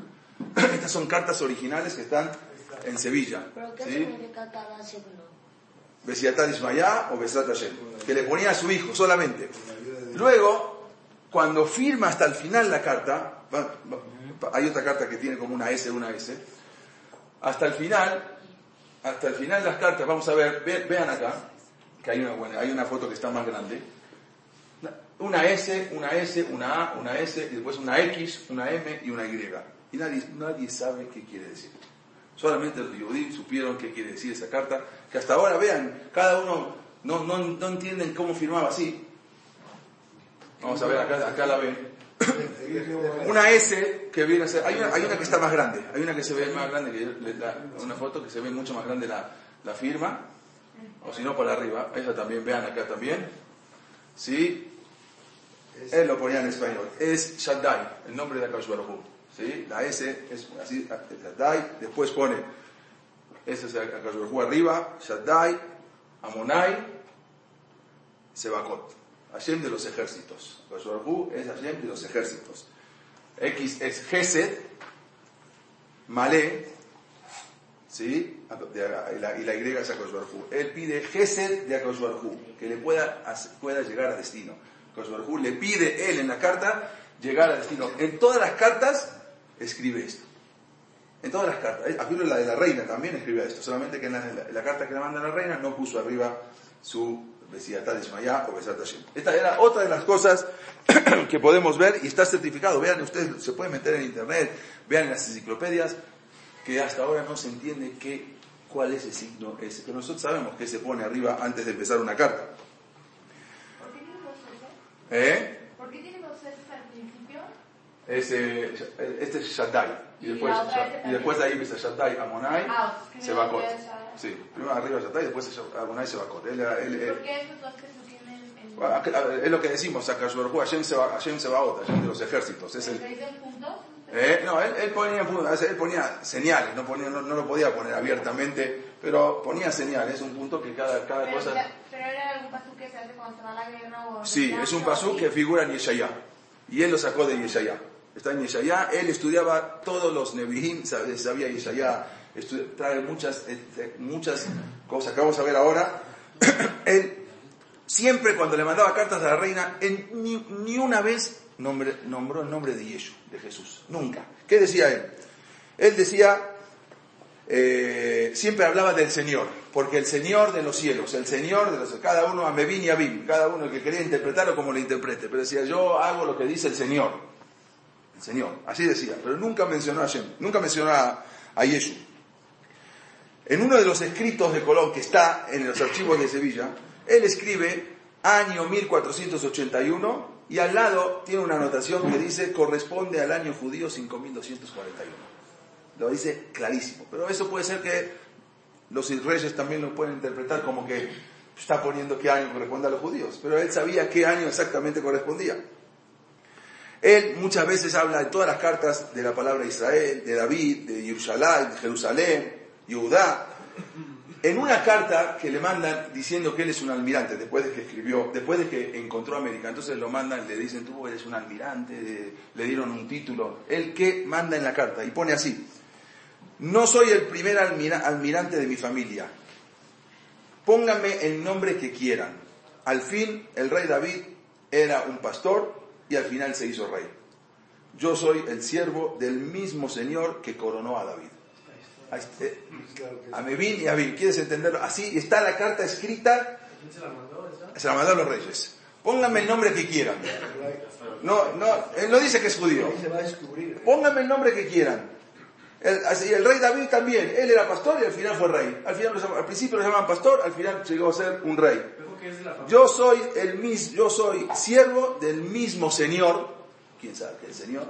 Estas son cartas originales que están en Sevilla. ¿Pero qué ¿sí? Ismayá o Besat Hashem, que le ponía a su hijo solamente. Luego, cuando firma hasta el final la carta, hay otra carta que tiene como una S, una S, hasta el final, hasta el final de las cartas, vamos a ver, vean acá, que hay una, hay una foto que está más grande, una S, una S, una A, una S, y después una X, una M y una Y. Y nadie, nadie sabe qué quiere decir. Solamente los judíos supieron qué quiere decir esa carta, que hasta ahora vean, cada uno no, no, no entienden cómo firmaba así. Vamos a ver, acá, acá la ven. Una S que viene a ser, hay una, hay una que está más grande, hay una que se ve más grande, que una foto que se ve mucho más grande la, firma, o si no por arriba, esa también, vean acá también, ¿sí? Él lo ponía en español, es Shaddai, el nombre de Akash Baruj ¿sí? La S es así, Shaddai, después pone, ese es Akash arriba, Shaddai, Amonai, Sebakot, Hashem de los ejércitos. Baruj es Hashem de los ejércitos. X es Gesed, Malé, ¿sí? Y la, y la es Él pide Gesed de Akash que le pueda, pueda llegar a destino. Akash le pide él en la carta llegar a destino. En todas las cartas escribe esto. En todas las cartas. Aquí la de la reina también escribe esto. Solamente que en la, carta que le manda la reina no puso arriba su Ismayá o Besat Esta era otra de las cosas que podemos ver y está certificado. Vean, ustedes se pueden meter en internet, vean en las enciclopedias que hasta ahora no se entiende qué, cuál es el signo ese. Que nosotros sabemos que se pone arriba antes de empezar una carta. ¿Por qué tiene dos ¿Eh? ¿Por qué tiene dos al principio? Ese, este es Shaddai. Y, después, y después de ahí empieza Shaddai, Amonai, ah, Sebakot. Sí, primero arriba Shaddai y después Amonai, Sebakot. Él, él, ¿Por qué esos dos que se tienen en... Es lo que decimos, Akashbarhu, Hashem Sebaot, Hashem de los ejércitos. Es el, puntos? Eh, no, él, él, ponía, él ponía señales, no, ponía, no, lo podía poner abiertamente, pero ponía señales, un punto que cada, cada pero, cosa... ¿Pero era algún pasú que se hace cuando se va a la guerra o...? Sí, es un pasú que figura en Yeshayá, y él lo sacó de Yeshayá. Está en Yeshayá, él estudiaba todos los Nebihim, sabía Yeshayá, trae muchas, este, muchas cosas que vamos a ver ahora. él siempre cuando le mandaba cartas a la reina, en, ni, ni una vez nombró el nombre de Yeshua, de Jesús. Nunca. ¿Qué decía él? Él decía, eh, siempre hablaba del Señor, porque el Señor de los cielos, el Señor de los cada uno a Mevin y Abim, cada uno que quería interpretarlo como lo interprete, pero decía, yo hago lo que dice el Señor. El Señor, así decía, pero nunca mencionó a Hashem, nunca mencionó a, a Yeshua. En uno de los escritos de Colón que está en los archivos de Sevilla, él escribe año 1481 y al lado tiene una anotación que dice corresponde al año judío 5241. Lo dice clarísimo. Pero eso puede ser que los reyes también lo pueden interpretar como que está poniendo qué año corresponde a los judíos. Pero él sabía qué año exactamente correspondía. Él muchas veces habla en todas las cartas de la palabra Israel, de David, de Jerusalén, de Jerusalén, Judá en una carta que le mandan diciendo que él es un almirante, después de que escribió, después de que encontró América, entonces lo mandan, le dicen, tú eres un almirante, le dieron un título, él que manda en la carta, y pone así, no soy el primer almirante de mi familia, pónganme el nombre que quieran. Al fin, el rey David era un pastor y al final se hizo rey. Yo soy el siervo del mismo Señor que coronó a David. A Mevin y a Abin. ¿Quieres entenderlo? Así está la carta escrita. se la mandó? Se la mandó a los reyes. Pónganme el nombre que quieran. No, no, él no dice que es judío. Pónganme el nombre que quieran. El, el rey David también, él era pastor y al final fue rey. Al, final, al principio lo llamaban pastor, al final llegó a ser un rey. Yo soy el mismo, yo soy siervo del mismo Señor, quién sabe que el Señor,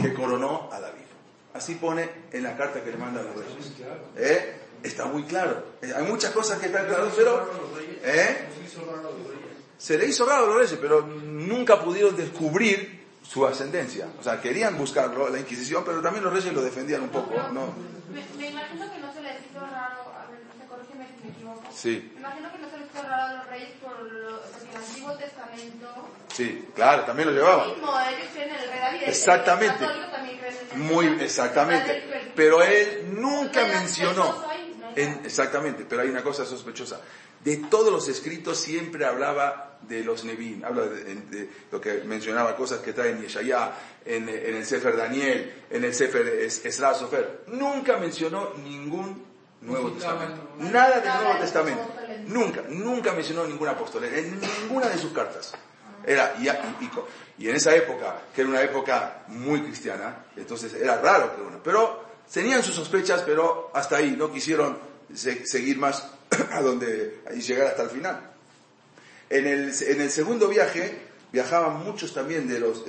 que coronó a David. Así pone en la carta que le manda a los reyes. ¿Eh? Está muy claro. Eh, hay muchas cosas que están claras, pero... ¿eh? Se le hizo raro a los reyes, pero nunca pudieron descubrir su ascendencia. O sea, querían buscarlo, la Inquisición, pero también los reyes lo defendían un poco. ¿no? Me, imagino que no se les hizo raro, a ver, corrígeme si me equivoco. Sí. Me imagino que no se les hizo raro a los reyes por lo, el Antiguo Testamento. Sí, claro, también lo llevaban. Mismo, ellos creen en el rey David. Exactamente. Muy, exactamente. Pero él nunca mencionó. exactamente, pero hay una cosa sospechosa. De todos los escritos siempre hablaba de los Nevin, habla de, lo que mencionaba, cosas que traen Yeshayá, en, en el Sefer Daniel, en el Sefer Esra Sofer. Nunca mencionó ningún Nuevo Testamento. Nada del Nuevo Testamento. Nunca, nunca mencionó ningún apóstol, en ninguna de sus cartas. Era, y, y, y, en esa época, que era una época muy cristiana, entonces era raro que uno. Pero tenían sus sospechas, pero hasta ahí, no quisieron seguir más a donde, y llegar hasta el final. En el, en el segundo viaje, viajaban muchos también de los,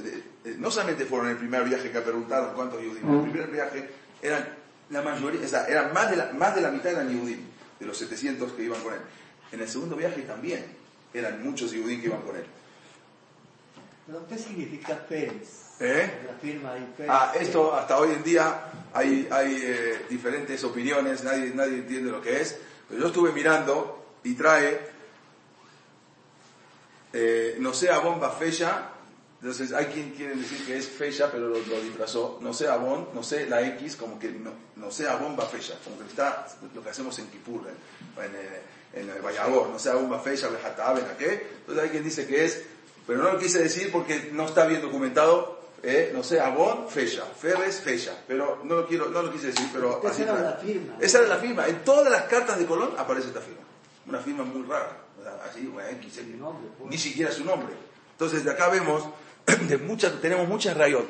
no solamente fueron el primer viaje que preguntaron cuántos judíos, el primer viaje eran la mayoría, o sea, eran más de la, más de la mitad eran judíos. de los 700 que iban con él. En el segundo viaje también eran muchos judíos que iban con él. ¿Qué significa Pérez? ¿Eh? La firma ahí, Pérez. Ah, esto hasta hoy en día hay, hay eh, diferentes opiniones, nadie, nadie entiende lo que es, pero yo estuve mirando y trae, eh, no sea bomba fecha, entonces hay quien quiere decir que es fecha, pero lo, lo disfrazó, no sea bon, no sé la X, como que no, no sea bomba fecha, como que está lo que hacemos en Kipur, en, en, eh, en el Bayagor, no sea bomba fecha, Bejatabe, ¿a qué? Entonces hay quien dice que es, pero no lo quise decir porque no está bien documentado, eh, no sé, Abón, fecha, Ferres, fecha, pero no lo quiero, no lo quise decir, pero Esa así era trae. la firma. Esa era la firma. En todas las cartas de Colón aparece esta firma. Una firma muy rara. Así, una X, X. nombre, pues. Ni siquiera su nombre. Entonces de acá vemos, de muchas, tenemos muchas rayos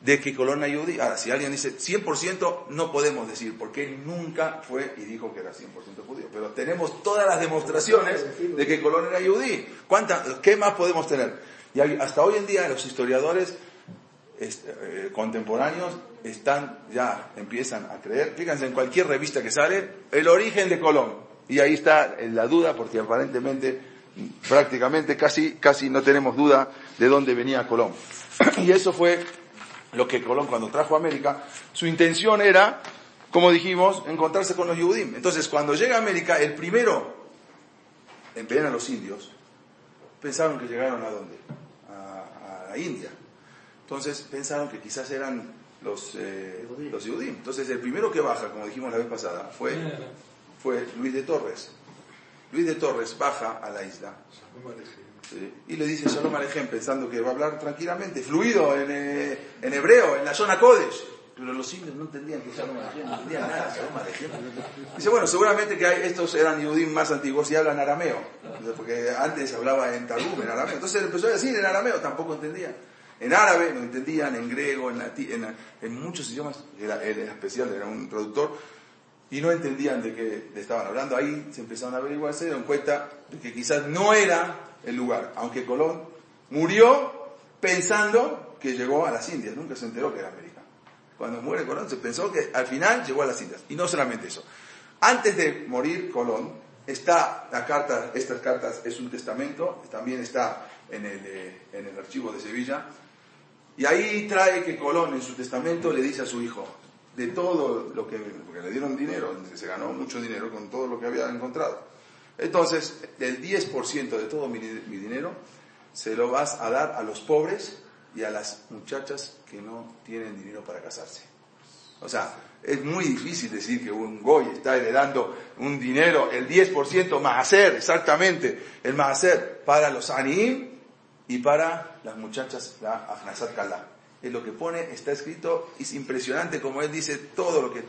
de que Colón era yudí. Ahora, si alguien dice 100%, no podemos decir, porque él nunca fue y dijo que era 100% judío. Pero tenemos todas las demostraciones de que Colón era yudí. ¿Cuántas, ¿Qué más podemos tener? Y hasta hoy en día los historiadores este, eh, contemporáneos están ya empiezan a creer, fíjense en cualquier revista que sale, el origen de Colón. Y ahí está la duda, porque aparentemente, prácticamente casi, casi no tenemos duda de dónde venía Colón. y eso fue lo que Colón cuando trajo a América, su intención era, como dijimos, encontrarse con los Yehudim. Entonces, cuando llega a América, el primero en a los indios, pensaron que llegaron a dónde? A, a la India. Entonces pensaron que quizás eran los, eh, los Yehudim. Entonces el primero que baja, como dijimos la vez pasada, fue, fue Luis de Torres. Luis de Torres baja a la isla y le dice Shalom Alejem pensando que va a hablar tranquilamente, fluido en, eh, en hebreo, en la zona Kodesh. Pero los indios no entendían que Shalom Alejem, no entendían nada, Shalom Alejem. Dice, bueno, seguramente que estos eran Yehudim más antiguos y hablan arameo, porque antes hablaba en Targum, en arameo. Entonces empezó a decir en arameo, tampoco entendían. En árabe no entendían, en griego, en, lati- en, muchos idiomas, era, era especial, era un traductor, y no entendían de qué estaban hablando. Ahí se empezaron a averiguar, se dieron cuenta de que quizás no era el lugar, aunque Colón murió pensando que llegó a las Indias, nunca se enteró que era América. Cuando muere Colón se pensó que al final llegó a las Indias. Y no solamente eso. Antes de morir Colón, está la carta, estas cartas es un testamento, también está en el, eh, en el archivo de Sevilla, y ahí trae que Colón en su testamento le dice a su hijo, de todo lo que, porque le dieron dinero, se ganó mucho dinero con todo lo que había encontrado. Entonces, el 10% de todo mi, dinero se lo vas a dar a los pobres y a las muchachas que no tienen dinero para casarse. O sea, es muy difícil decir que un goy está heredando un dinero, el 10% hacer exactamente, el hacer para los anim y para las muchachas, la Afnasat Kala. Es lo que pone, está escrito, es impresionante como él dice todo lo que,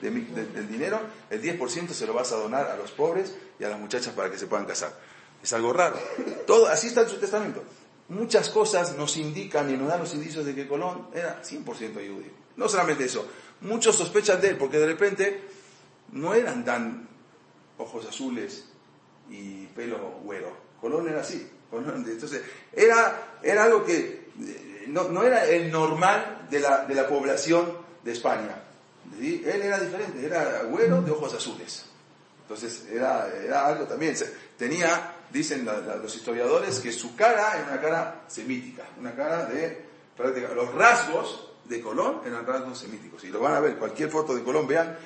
del dinero, el 10% se lo vas a donar a los pobres y a las muchachas para que se puedan casar. Es algo raro. Todo, así está en su testamento. Muchas cosas nos indican y nos dan los indicios de que Colón era 100% judío. No solamente eso, muchos sospechan de él porque de repente no eran tan ojos azules y pelo güero. Colón era así. Colón, entonces, era, era algo que eh, no, no era el normal de la, de la población de España. Él era diferente, era güero de ojos azules. Entonces, era, era algo también. Tenía, dicen los historiadores, que su cara era una cara semítica, una cara de práctica. Los rasgos de Colón eran rasgos semíticos. Y lo van a ver, cualquier foto de Colón, vean,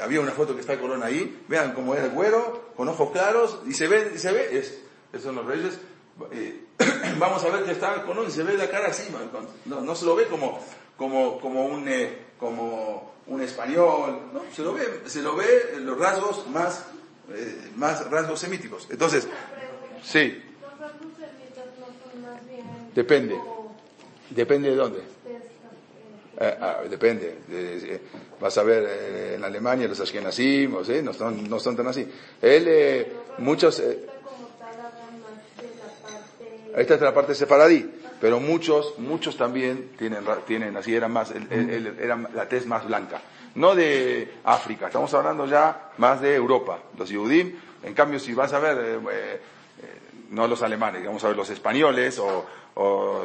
había una foto que está Colón ahí, vean cómo era el güero, con ojos claros, y se ve, y se ve, es, esos son los reyes, eh, vamos a ver que está Colón y se ve la cara así, no, no se lo ve como, como, como un, eh, como un español, ¿no? Se lo ve, se lo ve en los rasgos más, eh, más rasgos semíticos. Entonces, sí. Depende. depende de dónde. eh, ah, depende. Eh, vas a ver eh, en Alemania los Ashkenazim, no son, no son tan así. Él, muchos, eh, esta como tal hablan más de la parte. Esta es la parte sefaradí, pero muchos, muchos también tienen, tienen así, eran más, el- la tez más blanca. No de África, estamos hablando ya más de Europa. Los Yehudim, en cambio, si vas a ver, eh, eh, eh, no los alemanes, vamos a ver los españoles o,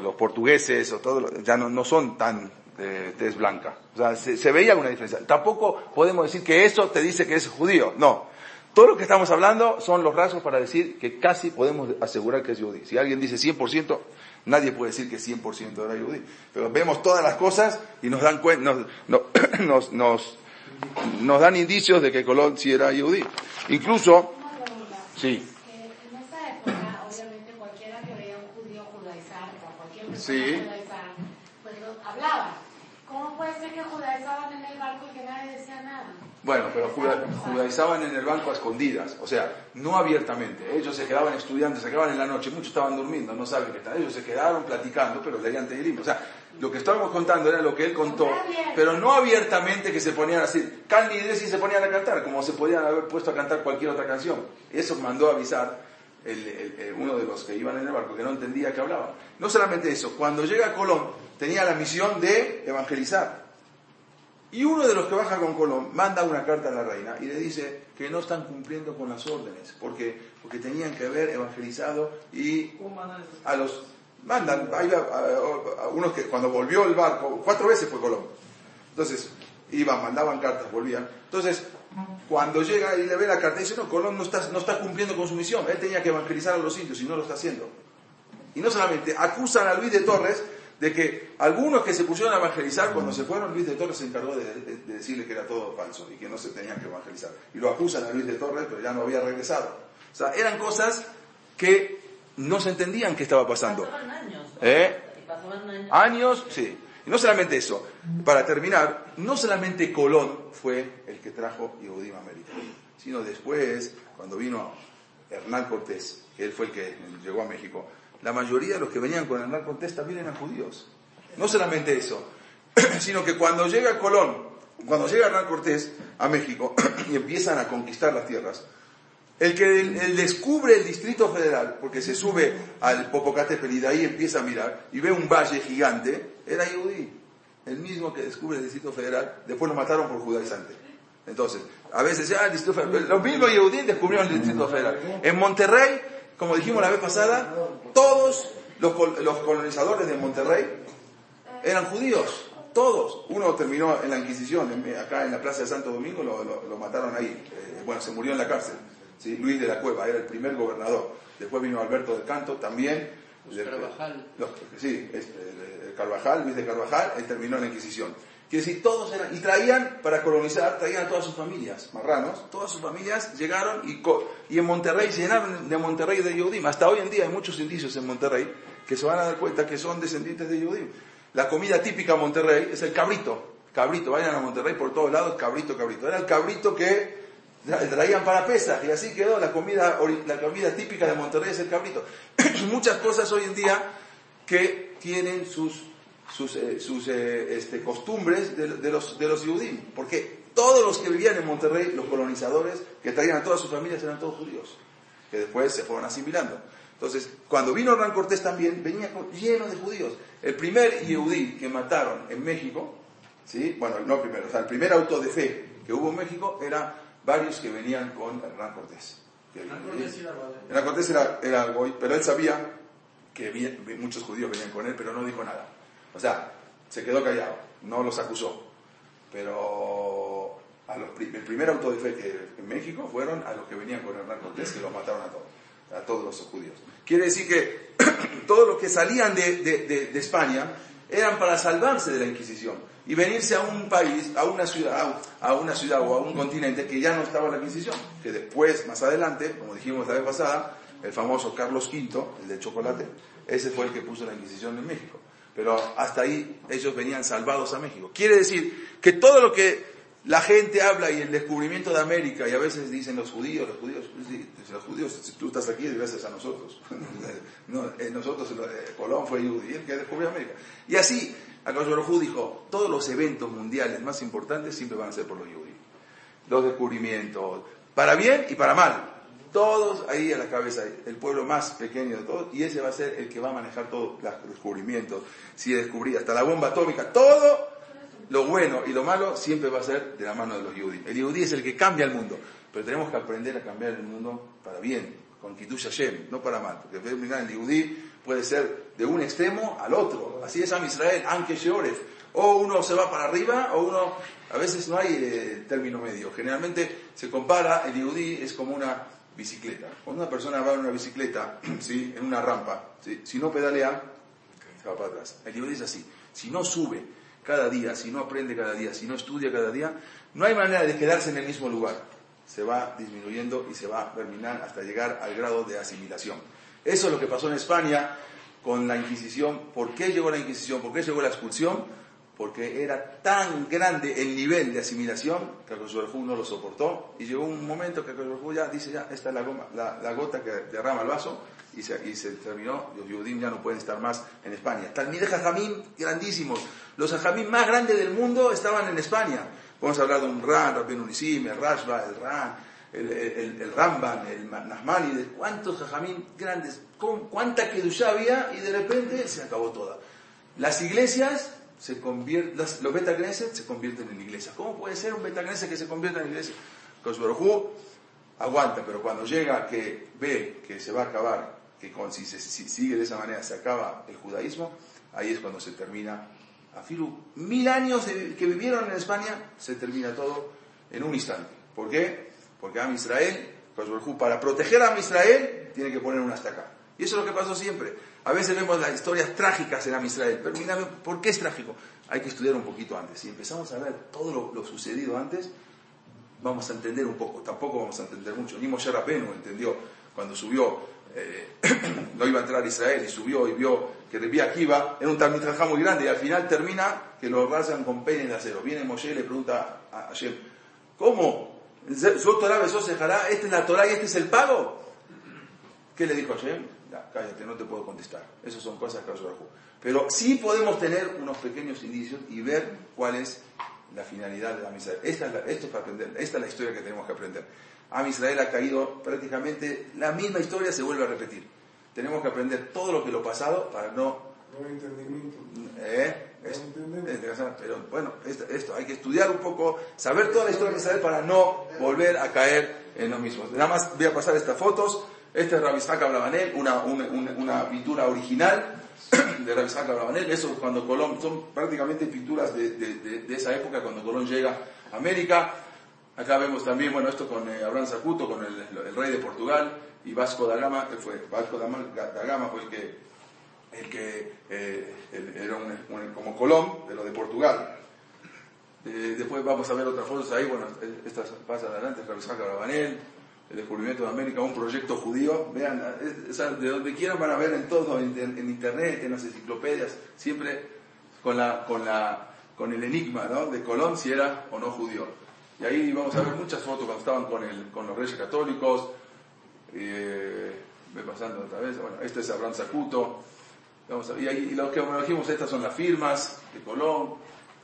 los portugueses o todo, ya no, no son tan de tez blanca. O sea, se, se veía una diferencia. Tampoco podemos decir que eso te dice que es judío, no. Todo lo que estamos hablando son los rasgos para decir que casi podemos asegurar que es yudí. Si alguien dice 100%, nadie puede decir que 100% era yudí. Pero vemos todas las cosas y nos dan cuen- nos, no- nos, nos, nos dan indicios de que Colón sí era yudí. Incluso, sí, en esa época, obviamente, cualquiera que veía a un judío judaizar o cualquier persona Sí. pues hablaba. ¿Cómo puede ser que judaizaban en el barco y que nadie decía nada? Bueno, pero juda- judaizaban en el banco a escondidas, o sea, no abiertamente. Ellos se quedaban estudiando, se quedaban en la noche, muchos estaban durmiendo, no saben qué están. Ellos se quedaron platicando, pero leían Tehilim. O sea, lo que estábamos contando era lo que él contó, pero no abiertamente que se ponían así. Cal y se ponían a cantar, como se podían haber puesto a cantar cualquier otra canción. Eso mandó a avisar el- el- el- uno de los que iban en el barco, que no entendía que hablaban. No solamente eso, cuando llega Colón, tenía la misión de evangelizar. Y uno de los que baja con Colón manda una carta a la reina y le dice que no están cumpliendo con las órdenes, porque, porque tenían que haber evangelizado y a los mandan, a- a unos que cuando volvió el barco, cuatro veces fue Colón. Entonces, iban, mandaban cartas, volvían. Entonces, cuando llega y le ve la carta, dice, no, Colón no está, no está cumpliendo con su misión, él tenía que evangelizar a los indios y no lo está haciendo. Y no solamente, acusan a Luis de Torres de que algunos que se pusieron a evangelizar cuando se fueron, Luis de Torres se encargó de, de- de decirle que era todo falso y que no se tenían que evangelizar. Y lo acusan a Luis de Torres, pero ya no había regresado. O sea, eran cosas que no se entendían qué estaba pasando. Pasaban años. ¿Eh? Pasaban años. Años, sí. Y no solamente eso, para terminar, no solamente Colón fue el que trajo Yehudim a América, sino después, cuando vino Hernán Cortés, que él fue el que llegó a México, la mayoría de los que venían con Hernán Cortés también eran judíos. No solamente eso, sino que cuando llega Colón, cuando llega Hernán Cortés a México y empiezan a conquistar las tierras, el que él descubre el Distrito Federal, porque se sube al Popocatépetl y ahí empieza a mirar y ve un valle gigante, era Yehudí, el mismo que descubre el Distrito Federal, después lo mataron por judaizante. Entonces, a veces el Federal, los mismos Yehudí descubrieron el Distrito Federal. En Monterrey, como dijimos la vez pasada, todos los, col- los colonizadores de Monterrey eran judíos, todos. Uno terminó en la Inquisición, en- acá en la Plaza de Santo Domingo, lo, lo- lo mataron ahí. Eh, bueno, se murió en la cárcel. ¿sí? Luis de la Cueva era el primer gobernador. Después vino Alberto del Canto también. Los De- Carvajal. los- sí, este, Carvajal, Luis de Carvajal, él terminó en la Inquisición. Todos eran, y traían, para colonizar, traían a todas sus familias, marranos, todas sus familias llegaron y, en Monterrey llenaron de Monterrey de Yehudim. Hasta hoy en día hay muchos indicios en Monterrey que se van a dar cuenta que son descendientes de Yehudim. La comida típica de Monterrey es el cabrito. Cabrito, vayan a Monterrey por todos lados, cabrito, cabrito. Era el cabrito que tra- traían para pesas y así quedó la comida, la comida típica de Monterrey es el cabrito. Muchas cosas hoy en día que tienen sus, sus, eh, sus eh, este, costumbres de, de los, de los Yehudim. Porque todos los que vivían en Monterrey, los colonizadores que traían a todas sus familias eran todos judíos, que después se fueron asimilando. Entonces, cuando vino Hernán Cortés también, venía lleno de judíos. El primer Yehudí que mataron en México, ¿sí? bueno, no primero, o sea, el primer auto de fe que hubo en México era varios que venían con Hernán Cortés. Hernán Cortés era Godoy. Hernán Cortés era, era pero él sabía que muchos judíos venían con él, pero no dijo nada. O sea, se quedó callado, no los acusó. Pero a los el primer auto de fe que en México fueron a los que venían con Hernán Cortés, que los mataron a todos, a todos los judíos. Quiere decir que todos los que salían de, de- de- de España eran para salvarse de la Inquisición y venirse a un país, a una ciudad, a una ciudad o a un continente que ya no estaba en la Inquisición, que después, más adelante, como dijimos la vez pasada, el famoso Carlos V, el de chocolate, ese fue el que puso la Inquisición en México. Pero hasta ahí ellos venían salvados a México. Quiere decir que todo lo que la gente habla y el descubrimiento de América, y a veces dicen los judíos, los judíos, los judíos, si tú estás aquí gracias a nosotros. No, eh, nosotros, eh, Colón fue judío que descubrió América. Y así, Baruj Hu dijo, todos los eventos mundiales más importantes siempre van a ser por los judíos. Los descubrimientos, para bien y para mal. Todos ahí a la cabeza, el pueblo más pequeño de todos, y ese va a ser el que va a manejar todos los descubrimientos. Si descubrí hasta la bomba atómica, todo lo bueno y lo malo siempre va a ser de la mano de los yudí. El yudí es el que cambia el mundo, pero tenemos que aprender a cambiar el mundo para bien, con Kiddush Hashem, no para mal, porque el yudí puede ser de un extremo al otro. Así es Am Israel, Anke Sheoref. O uno se va para arriba, o uno, a veces no hay eh, término medio. Generalmente se compara, el yudí es como una bicicleta. Cuando una persona va en una bicicleta, ¿sí? en una rampa, ¿sí? si no pedalea, se va para atrás. El yudí es así. Si no sube cada día, si no aprende cada día, si no estudia cada día, no hay manera de quedarse en el mismo lugar. Se va disminuyendo y se va a terminar hasta llegar al grado de asimilación. Eso es lo que pasó en España con la Inquisición. ¿Por qué llegó la Inquisición? ¿Por qué llegó la expulsión? Porque era tan grande el nivel de asimilación que Akoshuerjú no lo soportó y llegó un momento que Akoshuerjú ya dice ya, esta es la, goma- la- la gota que derrama el vaso y se, y se terminó, los Yudim ya no pueden estar más en España. Talmide Jajamín grandísimos, los Jajamín más grandes del mundo estaban en España. Podemos hablar de un Ran, Rabbi Unisim, el Rashba, el Ran, el, el, el Ramban, el Nahmani, de cuántos Jajamín grandes, con cuánta Kedushá había y de repente se acabó toda. Las iglesias se convierten, las- los Beta se convierten en iglesias. ¿Cómo puede ser un Beta que se convierta en iglesia? Kosberjú aguanta, pero cuando llega que ve que se va a acabar, que con, si, se, si sigue de esa manera se acaba el judaísmo, ahí es cuando se termina. A Filu, mil años que vivieron en España, se termina todo en un instante. ¿Por qué? Porque Am Israel, para proteger a Israel, tiene que poner una estaca. Y eso es lo que pasó siempre. A veces vemos las historias trágicas en Am Israel, pero mira, ¿por qué es trágico? Hay que estudiar un poquito antes. Si empezamos a ver todo lo, sucedido antes, vamos a entender un poco, tampoco vamos a entender mucho. Ni Moshe Rabbeinu entendió cuando subió, eh, no iba a entrar a Israel y subió y vio que Rebí Akiva era un Talmid Jajá muy grande y al final termina que lo rasan con peines de acero. Viene Moshe y le pregunta a Hashem, ¿cómo? ¿Su Torah besó Sejará? ¿Esta es la Torah y este es el pago? ¿Qué le dijo Hashem? Ya, cállate, no te puedo contestar. Esas son cosas que dijo. Pero sí podemos tener unos pequeños indicios y ver cuál es la finalidad de la Israel. Esta es la, esto es para aprender, esta es la historia que tenemos que aprender. Am Israel ha caído prácticamente, la misma historia se vuelve a repetir. Tenemos que aprender todo lo que lo pasado para no... No hay entendimiento. ¿eh? Es- es pero bueno, esto, esto, hay que estudiar un poco, saber toda la historia de Israel para no volver a caer en lo mismo. Nada más voy a pasar estas fotos. Este es Rabishak Abravanel, una, una, pintura original de Rabishak Abravanel. Eso cuando Colón, son prácticamente pinturas de, de- esa época cuando Colón llega a América. Acá vemos también, bueno, esto con eh, Abraham Sacuto, con el, rey de Portugal, y Vasco da Gama, que fue, Vasco da Gama- fue el que, el que eh, era un, como Colón, de lo de Portugal. Eh, después vamos a ver otras fotos ahí, bueno, estas pasan adelante, Rabishak Abravanel, el descubrimiento de América, un proyecto judío, vean, es- sea, de donde quieran van a ver en todo, en, en- internet, en las enciclopedias, siempre con la, con la, con el enigma, ¿no? De Colón si era o no judío. Y ahí vamos a ver muchas fotos cuando estaban con el, con los reyes católicos, eh, pasando otra vez, bueno, este es Abraham Sacuto, vamos a- y, ahí, y lo que como dijimos, estas son las firmas de Colón,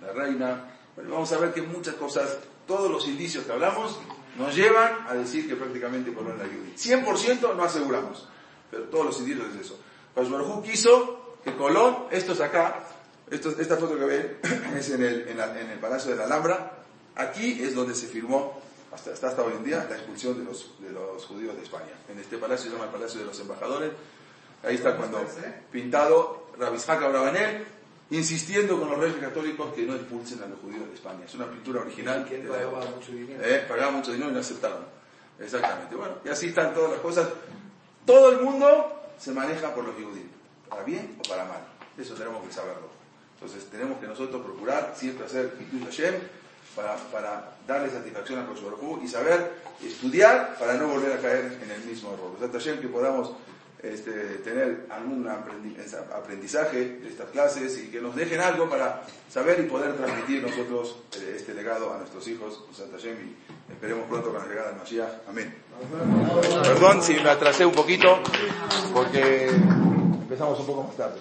la reina, Bueno, vamos a ver que muchas cosas, todos los indicios que hablamos, nos llevan a decir que prácticamente Colón era Yehudi. 100% no aseguramos, pero todos los indicios es eso. Pashuarjú quiso que Colón, esto es acá, esta foto que ven es en el, en, la- en el Palacio de la Alhambra, aquí es donde se firmó, hasta, hasta, hasta hoy en día, la expulsión de los, de los judíos de España. En este palacio se llama el Palacio de los Embajadores, ahí está cuando pintado Rabishak Abravanel, insistiendo con los reyes católicos que no expulsen a los judíos de España. Es una pintura original. Que pagaba mucho dinero. Eh, pagaba mucho dinero y no aceptaron. Exactamente. Bueno, y así están todas las cosas. Todo el mundo se maneja por los judíos, para bien o para mal. Eso tenemos que saberlo. Entonces tenemos que nosotros procurar siempre hacer Hashem para, para darle satisfacción a Hu y saber estudiar para no volver a caer en el mismo error. Besat Hashem que podamos este, tener algún aprendi- aprendizaje de estas clases y que nos dejen algo para saber y poder transmitir nosotros eh, este legado a nuestros hijos, Besat Hashem, y esperemos pronto con la llegada del Mashiach. Amén. Perdón si me atrasé un poquito, porque empezamos un poco más tarde.